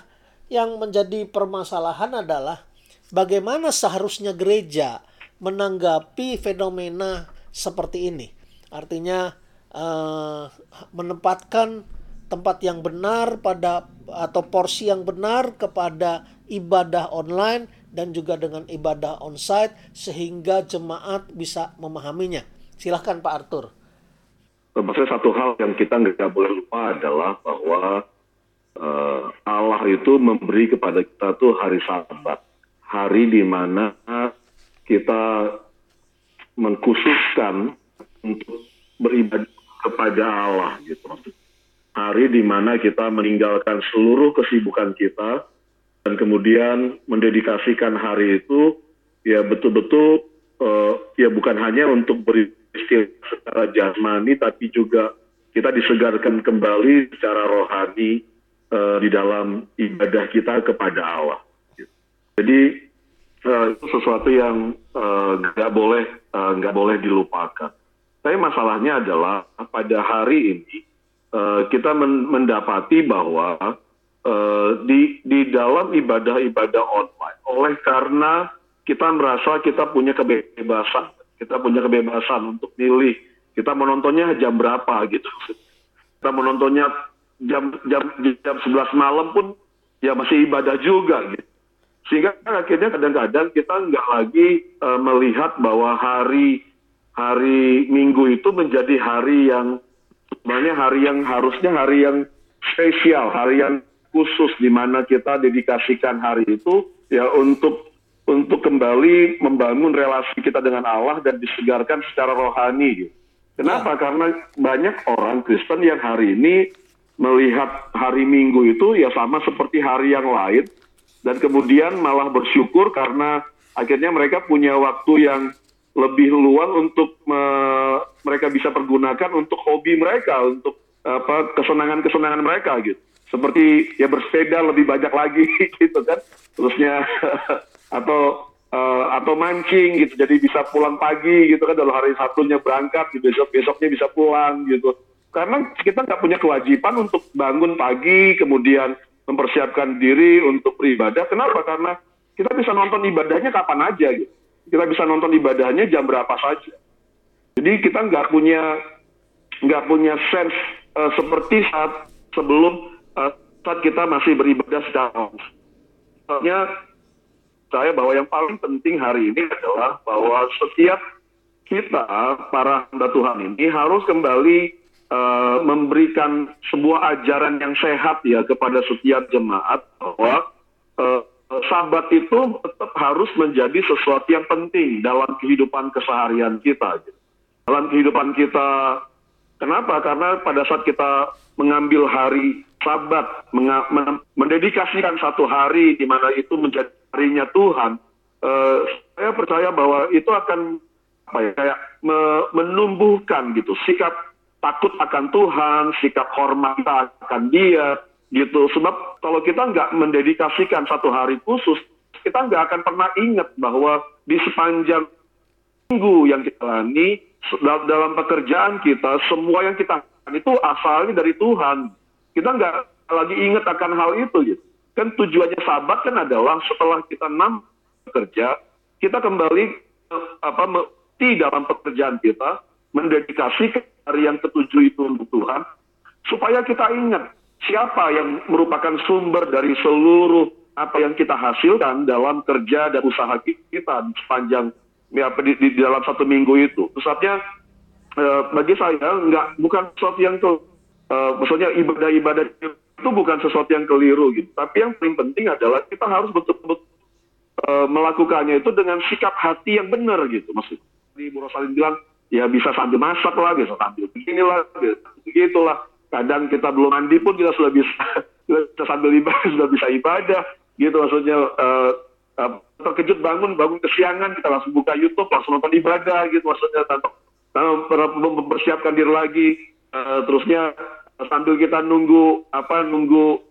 yang menjadi permasalahan adalah bagaimana seharusnya gereja menanggapi fenomena seperti ini. Artinya uh, menempatkan tempat yang benar pada atau porsi yang benar kepada ibadah online dan juga dengan ibadah onsite sehingga jemaat bisa memahaminya. Silahkan Pak Arthur. Maksudnya satu hal yang kita nggak boleh lupa adalah bahwa uh, Allah itu memberi kepada kita tuh hari Sabat hari di mana kita mengkhususkan untuk beribadah kepada Allah gitu Hari di mana kita meninggalkan seluruh kesibukan kita dan kemudian mendedikasikan hari itu ya betul-betul uh, ya bukan hanya untuk beristirahat secara jasmani tapi juga kita disegarkan kembali secara rohani uh, di dalam ibadah kita kepada Allah. Jadi uh, itu sesuatu yang eh, nggak boleh eh, nggak boleh dilupakan. Tapi masalahnya adalah pada hari ini kita men mendapati bahwa di di dalam ibadah-ibadah online, oleh karena kita merasa kita punya kebebasan, kita punya kebebasan untuk milih kita menontonnya jam berapa gitu. Kita menontonnya jam jam jam 11 malam pun ya masih ibadah juga gitu. Sehingga akhirnya kadang-kadang kita nggak lagi uh, melihat bahwa hari hari Minggu itu menjadi hari yang sebenarnya hari yang harusnya hari yang spesial, hari yang khusus di mana kita dedikasikan hari itu ya untuk untuk kembali membangun relasi kita dengan Allah dan disegarkan secara rohani. Kenapa? Ya. Karena banyak orang Kristen yang hari ini melihat hari Minggu itu ya sama seperti hari yang lain, dan kemudian malah bersyukur karena akhirnya mereka punya waktu yang lebih luang untuk me, mereka bisa pergunakan untuk hobi mereka, untuk apa kesenangan-kesenangan mereka gitu. Seperti ya bersepeda lebih banyak lagi gitu kan. Terusnya atau uh, atau mancing gitu. Jadi bisa pulang pagi gitu kan dalam hari satunya berangkat, gitu. besok besoknya bisa pulang gitu. Karena kita nggak punya kewajiban untuk bangun pagi, kemudian mempersiapkan diri untuk beribadah. Kenapa? Karena kita bisa nonton ibadahnya kapan aja gitu. Kita bisa nonton ibadahnya jam berapa saja. Jadi kita nggak punya nggak punya sense uh, seperti saat sebelum uh, saat kita masih beribadah secara Soalnya saya bahwa yang paling penting hari ini adalah bahwa setiap kita para hamba Tuhan ini harus kembali uh, memberikan sebuah ajaran yang sehat ya kepada setiap jemaat bahwa uh, sabat itu tetap harus menjadi sesuatu yang penting dalam kehidupan keseharian kita. Dalam kehidupan kita, kenapa? Karena pada saat kita mengambil hari sabat, mendedikasikan satu hari di mana itu menjadi harinya Tuhan, uh, saya percaya bahwa itu akan apa ya, kayak me menumbuhkan gitu sikap takut akan Tuhan, sikap hormat akan Dia, gitu. Sebab kalau kita nggak mendedikasikan satu hari khusus, kita nggak akan pernah ingat bahwa di sepanjang minggu yang kita jalani dalam pekerjaan kita, semua yang kita itu asalnya dari Tuhan. Kita nggak lagi ingat akan hal itu gitu. Kan tujuannya sabat kan adalah setelah kita enam bekerja, kita kembali eh, apa di dalam pekerjaan kita, mendedikasi hari yang ketujuh itu untuk Tuhan, supaya kita ingat siapa yang merupakan sumber dari seluruh apa yang kita hasilkan dalam kerja dan usaha kita sepanjang ya, di, di, dalam satu minggu itu. Pusatnya eh, bagi saya nggak bukan sesuatu yang ke, eh, maksudnya ibadah-ibadah itu bukan sesuatu yang keliru gitu. Tapi yang paling penting adalah kita harus betul-betul eh, melakukannya itu dengan sikap hati yang benar gitu. Maksud di Bu Rosalin bilang ya bisa sambil masak lah, bisa sambil beginilah, gitu, begitulah. Kadang kita belum mandi pun kita sudah bisa, kita sambil ibadah sudah bisa ibadah, gitu maksudnya. Uh, uh, terkejut bangun, bangun kesiangan, kita langsung buka YouTube, langsung nonton ibadah, gitu maksudnya tanpa, tanpa mempersiapkan diri lagi. Uh, terusnya sambil kita nunggu apa nunggu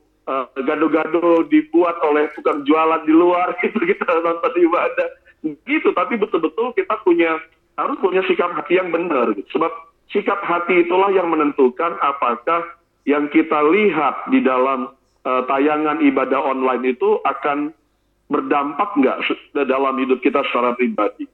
gado-gado uh, dibuat oleh tukang jualan di luar, gitu kita nonton ibadah, gitu. Tapi betul-betul kita punya harus punya sikap hati yang benar. Gitu. Sebab sikap hati itulah yang menentukan apakah yang kita lihat di dalam uh, tayangan ibadah online itu akan berdampak nggak dalam hidup kita secara pribadi.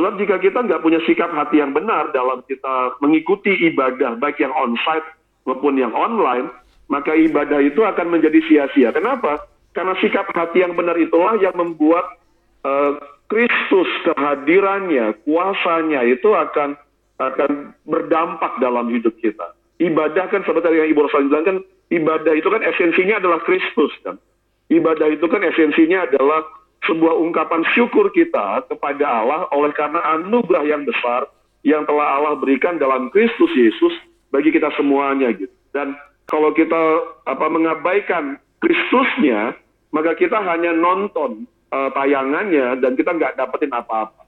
Sebab jika kita nggak punya sikap hati yang benar dalam kita mengikuti ibadah, baik yang onsite maupun yang online, maka ibadah itu akan menjadi sia-sia. Kenapa? Karena sikap hati yang benar itulah yang membuat uh, Kristus kehadirannya, kuasanya itu akan akan berdampak dalam hidup kita. Ibadah kan seperti yang Ibu Rosalina bilang kan, ibadah itu kan esensinya adalah Kristus kan. Ibadah itu kan esensinya adalah sebuah ungkapan syukur kita kepada Allah oleh karena anugerah yang besar yang telah Allah berikan dalam Kristus Yesus bagi kita semuanya gitu. Dan kalau kita apa mengabaikan Kristusnya, maka kita hanya nonton uh, tayangannya dan kita nggak dapetin apa-apa.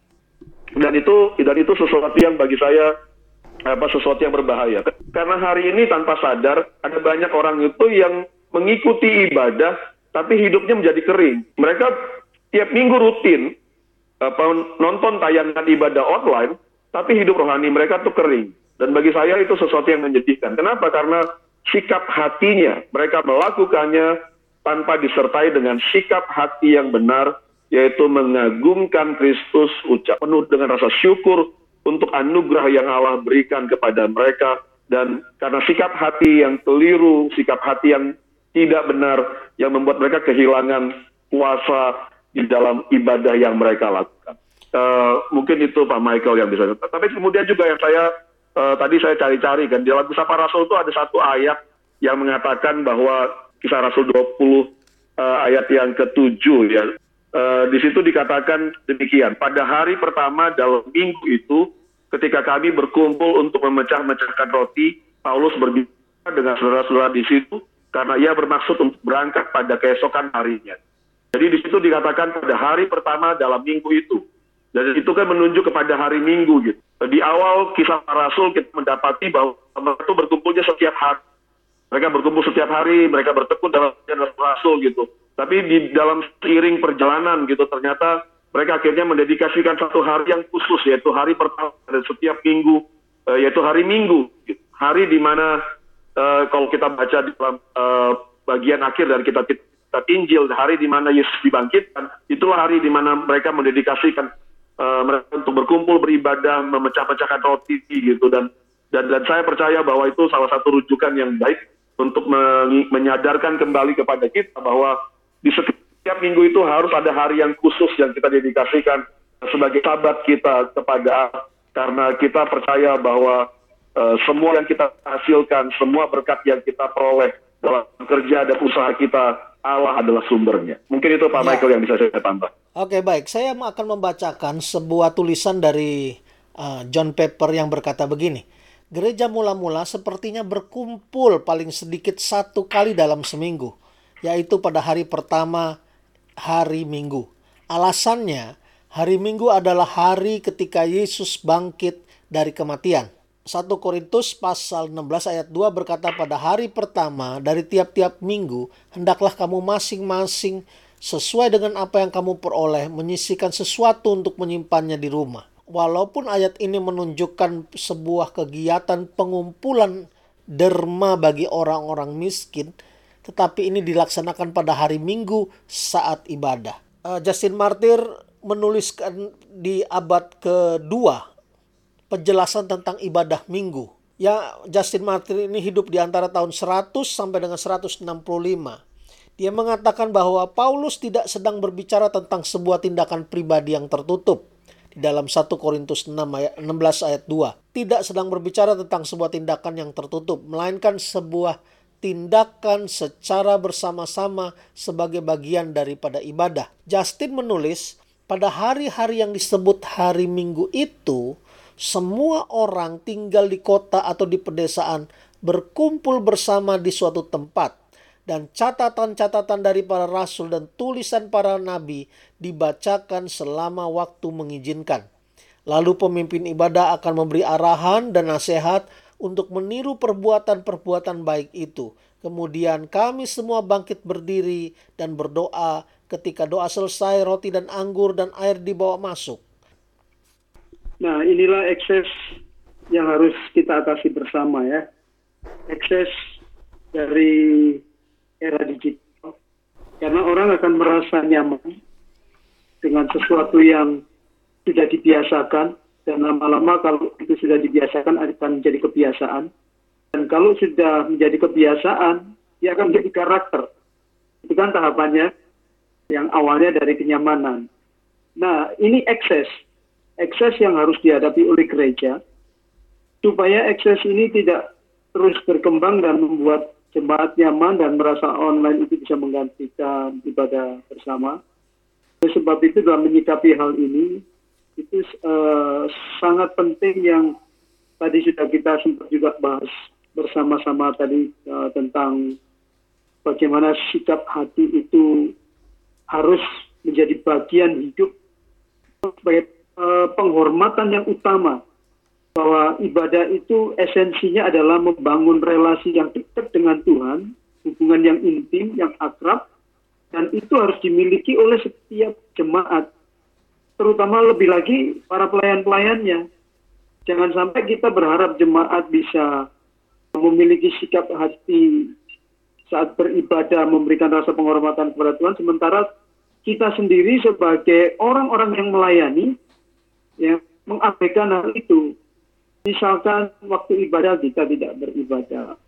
Dan itu dan itu sesuatu yang bagi saya apa sesuatu yang berbahaya. Karena hari ini tanpa sadar ada banyak orang itu yang mengikuti ibadah tapi hidupnya menjadi kering. Mereka tiap minggu rutin apa, nonton tayangan ibadah online, tapi hidup rohani mereka tuh kering. Dan bagi saya itu sesuatu yang menyedihkan. Kenapa? Karena sikap hatinya, mereka melakukannya tanpa disertai dengan sikap hati yang benar, yaitu mengagumkan Kristus, ucap penuh dengan rasa syukur untuk anugerah yang Allah berikan kepada mereka, dan karena sikap hati yang keliru, sikap hati yang tidak benar, yang membuat mereka kehilangan kuasa di dalam ibadah yang mereka lakukan. Uh, mungkin itu Pak Michael yang bisa. Tapi kemudian juga yang saya uh, tadi saya cari-cari kan di dalam kisah para rasul itu ada satu ayat yang mengatakan bahwa kisah Rasul 20 uh, eh, ayat yang ketujuh ya. Uh, di situ dikatakan demikian. Pada hari pertama dalam minggu itu, ketika kami berkumpul untuk memecah-mecahkan roti, Paulus berbicara dengan saudara-saudara di situ karena ia bermaksud untuk berangkat pada keesokan harinya. Jadi di situ dikatakan pada hari pertama dalam minggu itu. Dan itu kan menunjuk kepada hari Minggu gitu. Di awal kisah Rasul kita mendapati bahwa mereka itu berkumpulnya setiap hari mereka berkumpul setiap hari, mereka bertekun dalam rasul gitu. Tapi di dalam seiring perjalanan gitu ternyata mereka akhirnya mendedikasikan satu hari yang khusus yaitu hari pertama dari setiap minggu uh, yaitu hari Minggu. Gitu. Hari di mana uh, kalau kita baca di dalam uh, bagian akhir dari kitab kitab Injil, hari di mana Yesus dibangkitkan, itulah hari di mana mereka mendedikasikan uh, mereka untuk berkumpul beribadah, memecah-pecahkan roti gitu dan dan dan saya percaya bahwa itu salah satu rujukan yang baik untuk menyadarkan kembali kepada kita bahwa di setiap minggu itu harus ada hari yang khusus yang kita dedikasikan sebagai sahabat kita kepada karena kita percaya bahwa uh, semua yang kita hasilkan, semua berkat yang kita peroleh dalam kerja dan usaha kita, Allah adalah sumbernya. Mungkin itu Pak ya. Michael yang bisa saya tambah. Oke baik, saya akan membacakan sebuah tulisan dari uh, John Pepper yang berkata begini gereja mula-mula sepertinya berkumpul paling sedikit satu kali dalam seminggu, yaitu pada hari pertama hari Minggu. Alasannya, hari Minggu adalah hari ketika Yesus bangkit dari kematian. 1 Korintus pasal 16 ayat 2 berkata pada hari pertama dari tiap-tiap minggu hendaklah kamu masing-masing sesuai dengan apa yang kamu peroleh menyisikan sesuatu untuk menyimpannya di rumah walaupun ayat ini menunjukkan sebuah kegiatan pengumpulan derma bagi orang-orang miskin, tetapi ini dilaksanakan pada hari Minggu saat ibadah. Uh, Justin Martyr menuliskan di abad kedua penjelasan tentang ibadah Minggu. Ya, Justin Martyr ini hidup di antara tahun 100 sampai dengan 165. Dia mengatakan bahwa Paulus tidak sedang berbicara tentang sebuah tindakan pribadi yang tertutup dalam 1 Korintus 6 ayat 16 ayat 2 tidak sedang berbicara tentang sebuah tindakan yang tertutup melainkan sebuah tindakan secara bersama-sama sebagai bagian daripada ibadah. Justin menulis pada hari-hari yang disebut hari Minggu itu semua orang tinggal di kota atau di pedesaan berkumpul bersama di suatu tempat dan catatan-catatan dari para rasul dan tulisan para nabi dibacakan selama waktu mengizinkan. Lalu pemimpin ibadah akan memberi arahan dan nasihat untuk meniru perbuatan-perbuatan baik itu. Kemudian kami semua bangkit berdiri dan berdoa. Ketika doa selesai, roti dan anggur dan air dibawa masuk. Nah, inilah ekses yang harus kita atasi bersama ya. Ekses dari era digital karena orang akan merasa nyaman dengan sesuatu yang sudah dibiasakan dan lama-lama kalau itu sudah dibiasakan akan menjadi kebiasaan. Dan kalau sudah menjadi kebiasaan dia akan menjadi karakter. Itu kan tahapannya yang awalnya dari kenyamanan. Nah ini ekses. Ekses yang harus dihadapi oleh gereja supaya ekses ini tidak terus berkembang dan membuat jemaat nyaman dan merasa online itu bisa menggantikan ibadah bersama. Oleh sebab itu dalam menyikapi hal ini itu uh, sangat penting yang tadi sudah kita sempat juga bahas bersama-sama tadi uh, tentang bagaimana sikap hati itu harus menjadi bagian hidup sebagai uh, penghormatan yang utama bahwa ibadah itu esensinya adalah membangun relasi yang dekat dengan Tuhan, hubungan yang intim, yang akrab, dan itu harus dimiliki oleh setiap jemaat, terutama lebih lagi para pelayan-pelayannya. Jangan sampai kita berharap jemaat bisa memiliki sikap hati saat beribadah memberikan rasa penghormatan kepada Tuhan, sementara kita sendiri sebagai orang-orang yang melayani, ya mengabaikan hal itu misalkan waktu ibadah kita tidak beribadah.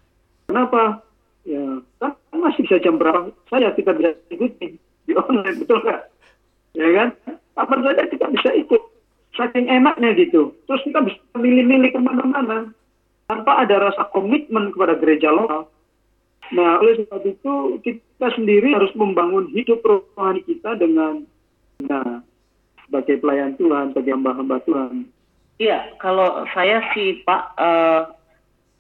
Kenapa? Ya, kan masih bisa jam berapa saya kita bisa ikuti di online, betul nggak? Ya kan? Apa saja kita bisa ikut. Saking enaknya gitu. Terus kita bisa milih-milih ke mana-mana. Tanpa ada rasa komitmen kepada gereja lokal. Nah, oleh sebab itu kita sendiri harus membangun hidup rohani kita dengan nah, sebagai pelayan Tuhan, sebagai hamba-hamba Tuhan. Iya, kalau saya sih Pak uh,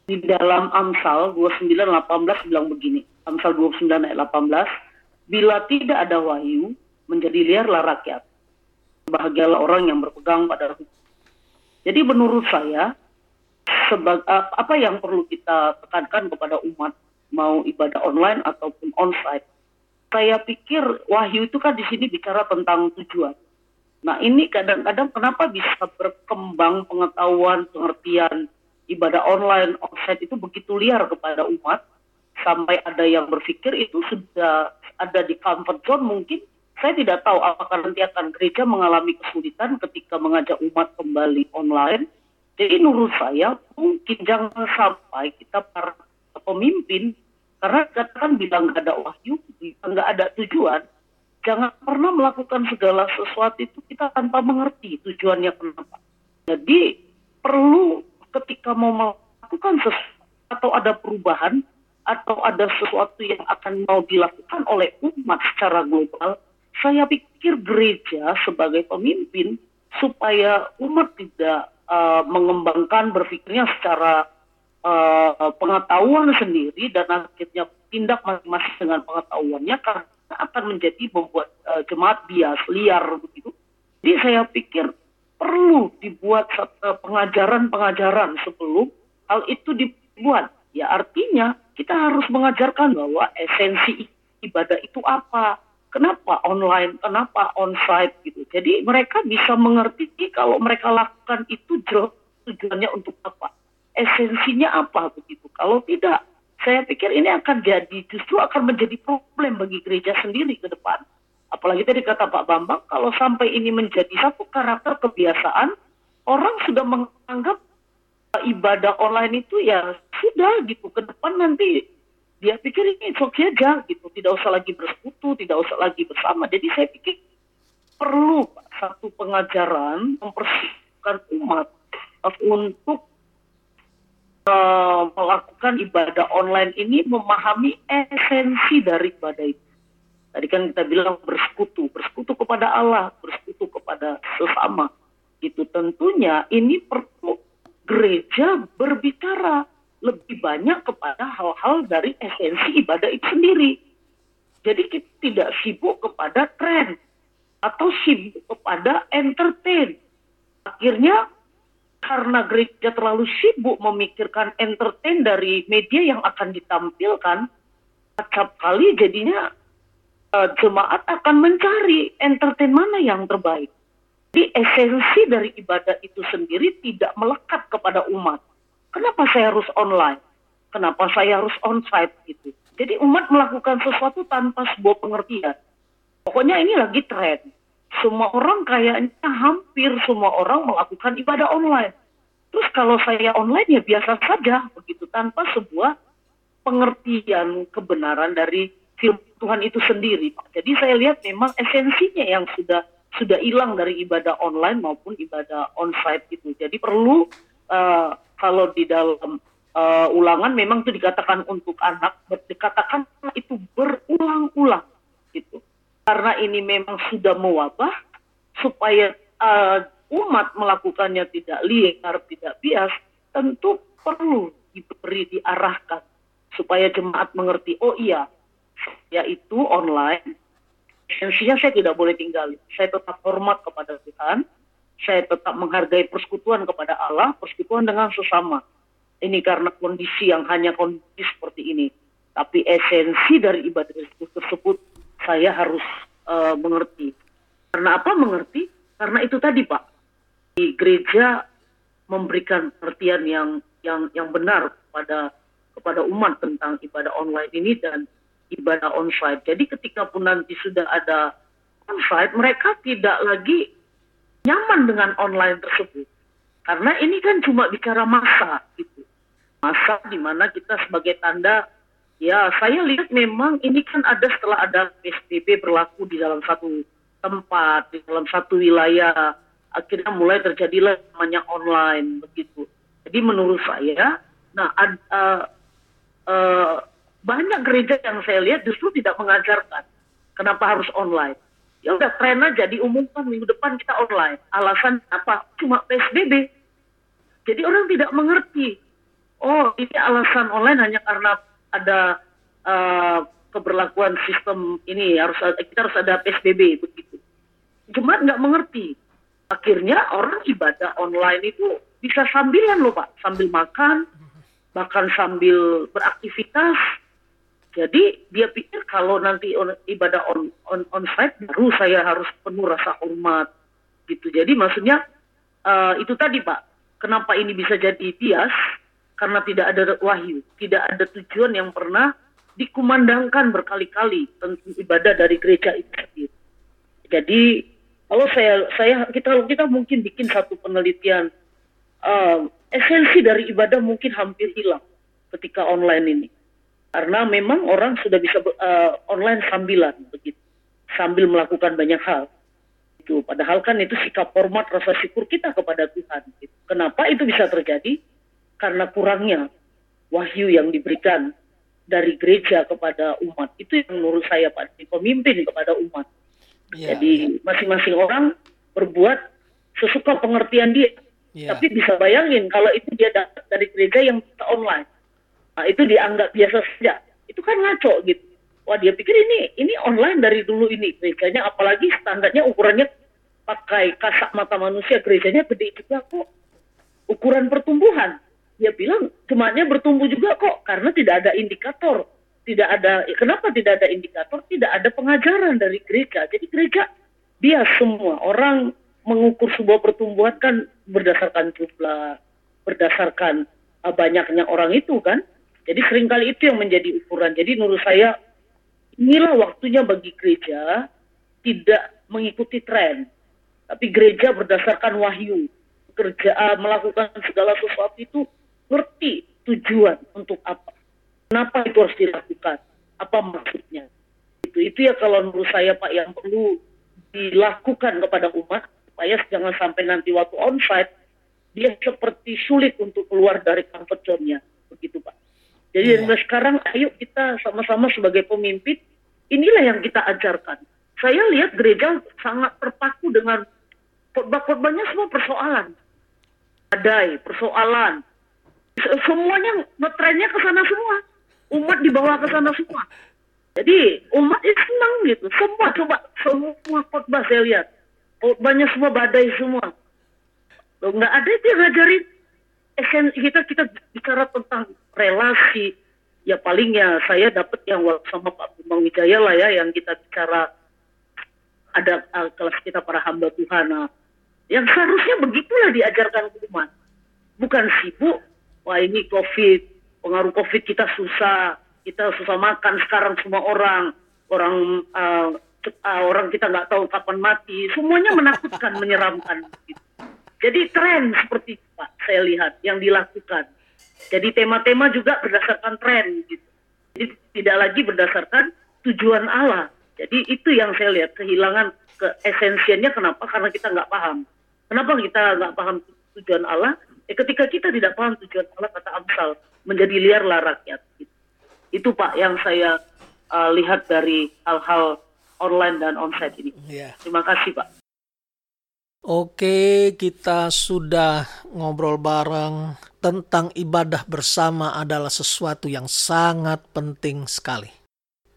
di dalam Amsal 29:18 bilang begini. Amsal 29 ayat 18, bila tidak ada wahyu, menjadi liarlah rakyat. Bahagialah orang yang berpegang pada hukum. Jadi menurut saya sebagai apa yang perlu kita tekankan kepada umat mau ibadah online ataupun onsite. Saya pikir wahyu itu kan di sini bicara tentang tujuan Nah ini kadang-kadang kenapa bisa berkembang pengetahuan, pengertian ibadah online, offset itu begitu liar kepada umat sampai ada yang berpikir itu sudah ada di comfort zone mungkin saya tidak tahu apakah nanti akan gereja mengalami kesulitan ketika mengajak umat kembali online Jadi menurut saya mungkin jangan sampai kita para pemimpin karena katakan bilang nggak ada wahyu, nggak ada tujuan, jangan pernah melakukan segala sesuatu itu kita tanpa mengerti tujuannya kenapa. Jadi perlu ketika mau melakukan sesuatu atau ada perubahan atau ada sesuatu yang akan mau dilakukan oleh umat secara global, saya pikir gereja sebagai pemimpin supaya umat tidak uh, mengembangkan berpikirnya secara uh, pengetahuan sendiri dan akhirnya tindak masing-masing dengan pengetahuannya karena akan menjadi membuat uh, jemaat bias liar begitu. Jadi saya pikir perlu dibuat pengajaran-pengajaran sebelum hal itu dibuat. Ya artinya kita harus mengajarkan bahwa esensi ibadah itu apa, kenapa online, kenapa onsite gitu. Jadi mereka bisa mengerti kalau mereka lakukan itu tujuannya untuk apa, esensinya apa begitu. Kalau tidak, saya pikir ini akan jadi justru akan menjadi problem bagi gereja sendiri ke depan. Apalagi tadi kata Pak Bambang, kalau sampai ini menjadi satu karakter kebiasaan, orang sudah menganggap ibadah online itu ya sudah gitu ke depan nanti dia pikir ini oke aja gitu. Tidak usah lagi bersekutu tidak usah lagi bersama. Jadi saya pikir perlu satu pengajaran mempersiapkan umat untuk uh, melakukan ibadah online ini memahami esensi dari ibadah itu tadi kan kita bilang bersekutu bersekutu kepada Allah bersekutu kepada sesama itu tentunya ini perlu gereja berbicara lebih banyak kepada hal-hal dari esensi ibadah itu sendiri. Jadi kita tidak sibuk kepada tren atau sibuk kepada entertain. Akhirnya karena gereja terlalu sibuk memikirkan entertain dari media yang akan ditampilkan, acap kali jadinya uh, jemaat akan mencari entertain mana yang terbaik. Jadi esensi dari ibadah itu sendiri tidak melekat kepada umat Kenapa saya harus online? Kenapa saya harus onsite gitu? Jadi umat melakukan sesuatu tanpa sebuah pengertian. Pokoknya ini lagi tren. Semua orang kayaknya hampir semua orang melakukan ibadah online. Terus kalau saya online ya biasa saja begitu tanpa sebuah pengertian kebenaran dari firman Tuhan itu sendiri. Jadi saya lihat memang esensinya yang sudah sudah hilang dari ibadah online maupun ibadah onsite itu. Jadi perlu uh, kalau di dalam uh, ulangan memang itu dikatakan untuk anak, dikatakan itu berulang-ulang gitu. Karena ini memang sudah mewabah, supaya uh, umat melakukannya tidak liar, tidak bias, tentu perlu diberi diarahkan supaya jemaat mengerti. Oh iya, yaitu online. Esensinya saya tidak boleh tinggal. Saya tetap hormat kepada Tuhan saya tetap menghargai persekutuan kepada Allah, persekutuan dengan sesama. Ini karena kondisi yang hanya kondisi seperti ini. Tapi esensi dari ibadah tersebut saya harus uh, mengerti. Karena apa mengerti? Karena itu tadi Pak, di gereja memberikan pengertian yang yang yang benar kepada kepada umat tentang ibadah online ini dan ibadah onsite. Jadi ketika pun nanti sudah ada onsite, mereka tidak lagi nyaman dengan online tersebut. Karena ini kan cuma bicara masa gitu. Masa di mana kita sebagai tanda ya saya lihat memang ini kan ada setelah ada PSBB berlaku di dalam satu tempat, di dalam satu wilayah, akhirnya mulai terjadilah namanya online begitu. Jadi menurut saya, nah ad, uh, uh, banyak gereja yang saya lihat justru tidak mengajarkan kenapa harus online ya udah tren aja diumumkan minggu depan kita online. Alasan apa? Cuma PSBB. Jadi orang tidak mengerti. Oh, ini alasan online hanya karena ada uh, keberlakuan sistem ini harus kita harus ada PSBB begitu. Jemaat nggak mengerti. Akhirnya orang ibadah online itu bisa sambilan loh pak, sambil makan, bahkan sambil beraktivitas, jadi dia pikir kalau nanti on, ibadah on, on, on site baru saya harus penuh rasa hormat gitu. Jadi maksudnya uh, itu tadi Pak, kenapa ini bisa jadi bias? Karena tidak ada wahyu, tidak ada tujuan yang pernah dikumandangkan berkali-kali tentang ibadah dari gereja itu. Jadi kalau saya saya kita kita mungkin bikin satu penelitian uh, esensi dari ibadah mungkin hampir hilang ketika online ini. Karena memang orang sudah bisa uh, online sambilan begitu, sambil melakukan banyak hal. Itu padahal kan itu sikap hormat rasa syukur kita kepada Tuhan. Gitu. Kenapa itu bisa terjadi? Karena kurangnya wahyu yang diberikan dari gereja kepada umat. Itu yang menurut saya Pak, pemimpin kepada umat. Yeah. Jadi masing-masing orang berbuat sesuka pengertian dia. Yeah. Tapi bisa bayangin kalau itu dia dapat dari gereja yang online. Nah, itu dianggap biasa saja. Itu kan ngaco gitu. Wah dia pikir ini ini online dari dulu ini gerejanya apalagi standarnya ukurannya pakai kasak mata manusia gerejanya gede juga kok ukuran pertumbuhan dia bilang semuanya bertumbuh juga kok karena tidak ada indikator tidak ada kenapa tidak ada indikator tidak ada pengajaran dari gereja jadi gereja bias semua orang mengukur sebuah pertumbuhan kan berdasarkan jumlah, berdasarkan uh, banyaknya orang itu kan. Jadi sering kali itu yang menjadi ukuran. Jadi menurut saya inilah waktunya bagi gereja tidak mengikuti tren, tapi gereja berdasarkan wahyu. Kerja uh, melakukan segala sesuatu itu ngerti tujuan untuk apa. Kenapa itu harus dilakukan? Apa maksudnya? Itu itu ya kalau menurut saya Pak yang perlu dilakukan kepada umat supaya jangan sampai nanti waktu onsite dia seperti sulit untuk keluar dari comfort zone-nya begitu Pak. Jadi yeah. sekarang ayo kita sama-sama sebagai pemimpin inilah yang kita ajarkan. Saya lihat gereja sangat terpaku dengan khotbah-khotbahnya semua persoalan. Adai, persoalan. Semuanya ngetrennya ke sana semua. Umat dibawa ke sana semua. Jadi umat itu senang gitu. Semua coba semua khotbah saya lihat banyak semua badai semua. Loh, nggak ada itu yang ngajarin esen kita kita bicara tentang relasi. Ya palingnya saya dapat yang sama Pak Bambang Wijaya lah ya yang kita bicara ada uh, kelas kita para hamba Tuhan. Nah, yang seharusnya begitulah diajarkan umat. Bukan sibuk, wah ini COVID, pengaruh COVID kita susah, kita susah makan sekarang semua orang, orang uh, uh, orang kita nggak tahu kapan mati, semuanya menakutkan, menyeramkan. Gitu. Jadi tren seperti itu, Pak, saya lihat yang dilakukan. Jadi tema-tema juga berdasarkan tren, gitu. Jadi tidak lagi berdasarkan tujuan Allah. Jadi itu yang saya lihat kehilangan ke esensinya kenapa? Karena kita nggak paham. Kenapa kita nggak paham tujuan Allah? Eh, ketika kita tidak paham tujuan Allah, kata Amsal, menjadi liarlah rakyat. Gitu. Itu Pak yang saya uh, lihat dari hal-hal online dan onsite ini. Yeah. Terima kasih Pak. Oke, kita sudah ngobrol bareng tentang ibadah bersama adalah sesuatu yang sangat penting sekali.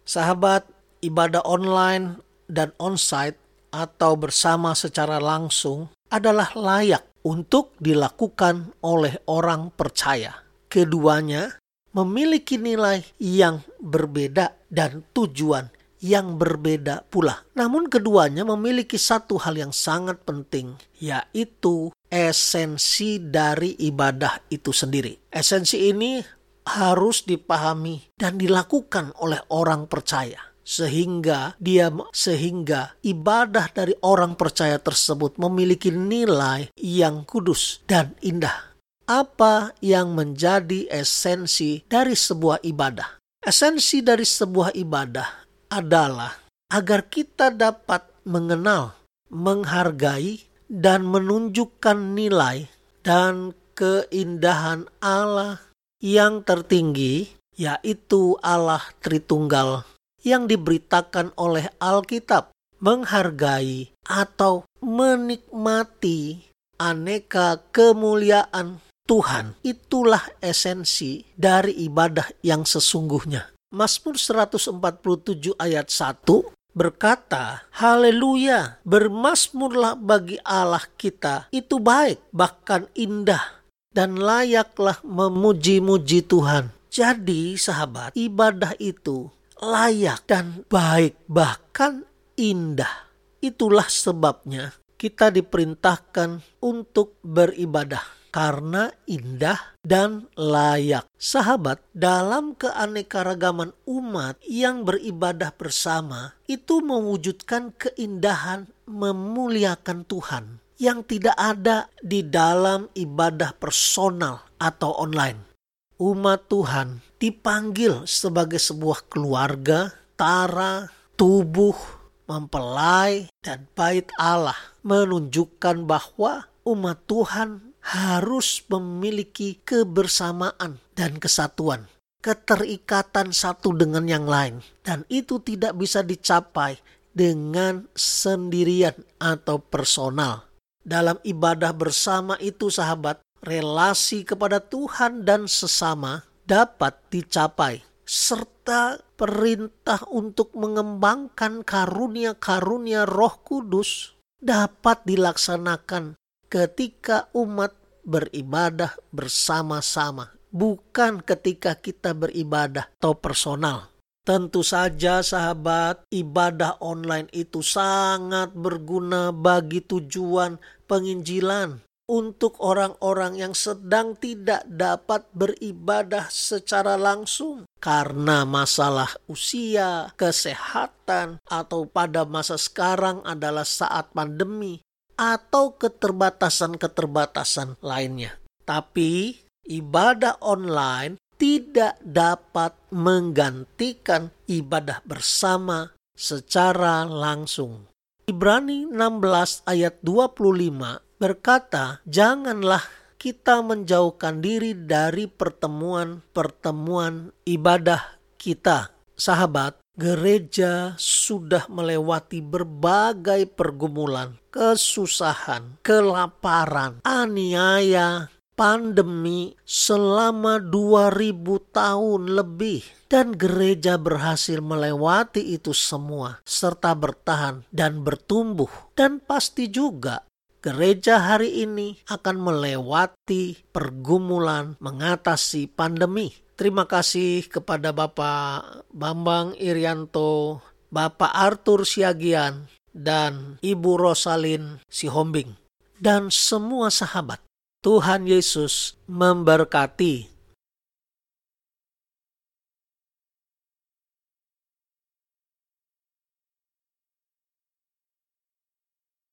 Sahabat, ibadah online dan onsite atau bersama secara langsung adalah layak untuk dilakukan oleh orang percaya. Keduanya memiliki nilai yang berbeda dan tujuan yang berbeda pula. Namun keduanya memiliki satu hal yang sangat penting, yaitu esensi dari ibadah itu sendiri. Esensi ini harus dipahami dan dilakukan oleh orang percaya sehingga dia sehingga ibadah dari orang percaya tersebut memiliki nilai yang kudus dan indah. Apa yang menjadi esensi dari sebuah ibadah? Esensi dari sebuah ibadah adalah agar kita dapat mengenal, menghargai, dan menunjukkan nilai dan keindahan Allah yang tertinggi, yaitu Allah Tritunggal yang diberitakan oleh Alkitab, menghargai atau menikmati aneka kemuliaan Tuhan. Itulah esensi dari ibadah yang sesungguhnya. Mazmur 147 ayat 1 berkata, Haleluya, bermasmurlah bagi Allah kita, itu baik, bahkan indah, dan layaklah memuji-muji Tuhan. Jadi sahabat, ibadah itu layak dan baik, bahkan indah. Itulah sebabnya kita diperintahkan untuk beribadah karena indah dan layak. Sahabat, dalam keanekaragaman umat yang beribadah bersama, itu mewujudkan keindahan memuliakan Tuhan. yang tidak ada di dalam ibadah personal atau online. Umat Tuhan dipanggil sebagai sebuah keluarga, tara, tubuh, mempelai, dan bait Allah menunjukkan bahwa umat Tuhan harus memiliki kebersamaan dan kesatuan, keterikatan satu dengan yang lain, dan itu tidak bisa dicapai dengan sendirian atau personal. Dalam ibadah bersama itu, sahabat, relasi kepada Tuhan dan sesama dapat dicapai, serta perintah untuk mengembangkan karunia-karunia Roh Kudus dapat dilaksanakan ketika umat beribadah bersama-sama, bukan ketika kita beribadah atau personal. Tentu saja, sahabat, ibadah online itu sangat berguna bagi tujuan penginjilan untuk orang-orang yang sedang tidak dapat beribadah secara langsung karena masalah usia, kesehatan, atau pada masa sekarang adalah saat pandemi atau keterbatasan-keterbatasan lainnya. Tapi ibadah online tidak dapat menggantikan ibadah bersama secara langsung. Ibrani 16 ayat 25 berkata, "Janganlah kita menjauhkan diri dari pertemuan-pertemuan ibadah kita." Sahabat, gereja sudah melewati berbagai pergumulan, kesusahan, kelaparan, aniaya, pandemi selama 2000 tahun lebih. Dan gereja berhasil melewati itu semua serta bertahan dan bertumbuh. Dan pasti juga gereja hari ini akan melewati pergumulan mengatasi pandemi. Terima kasih kepada Bapak Bambang Irianto, Bapak Arthur Siagian, dan Ibu Rosalin Sihombing, dan semua sahabat Tuhan Yesus memberkati.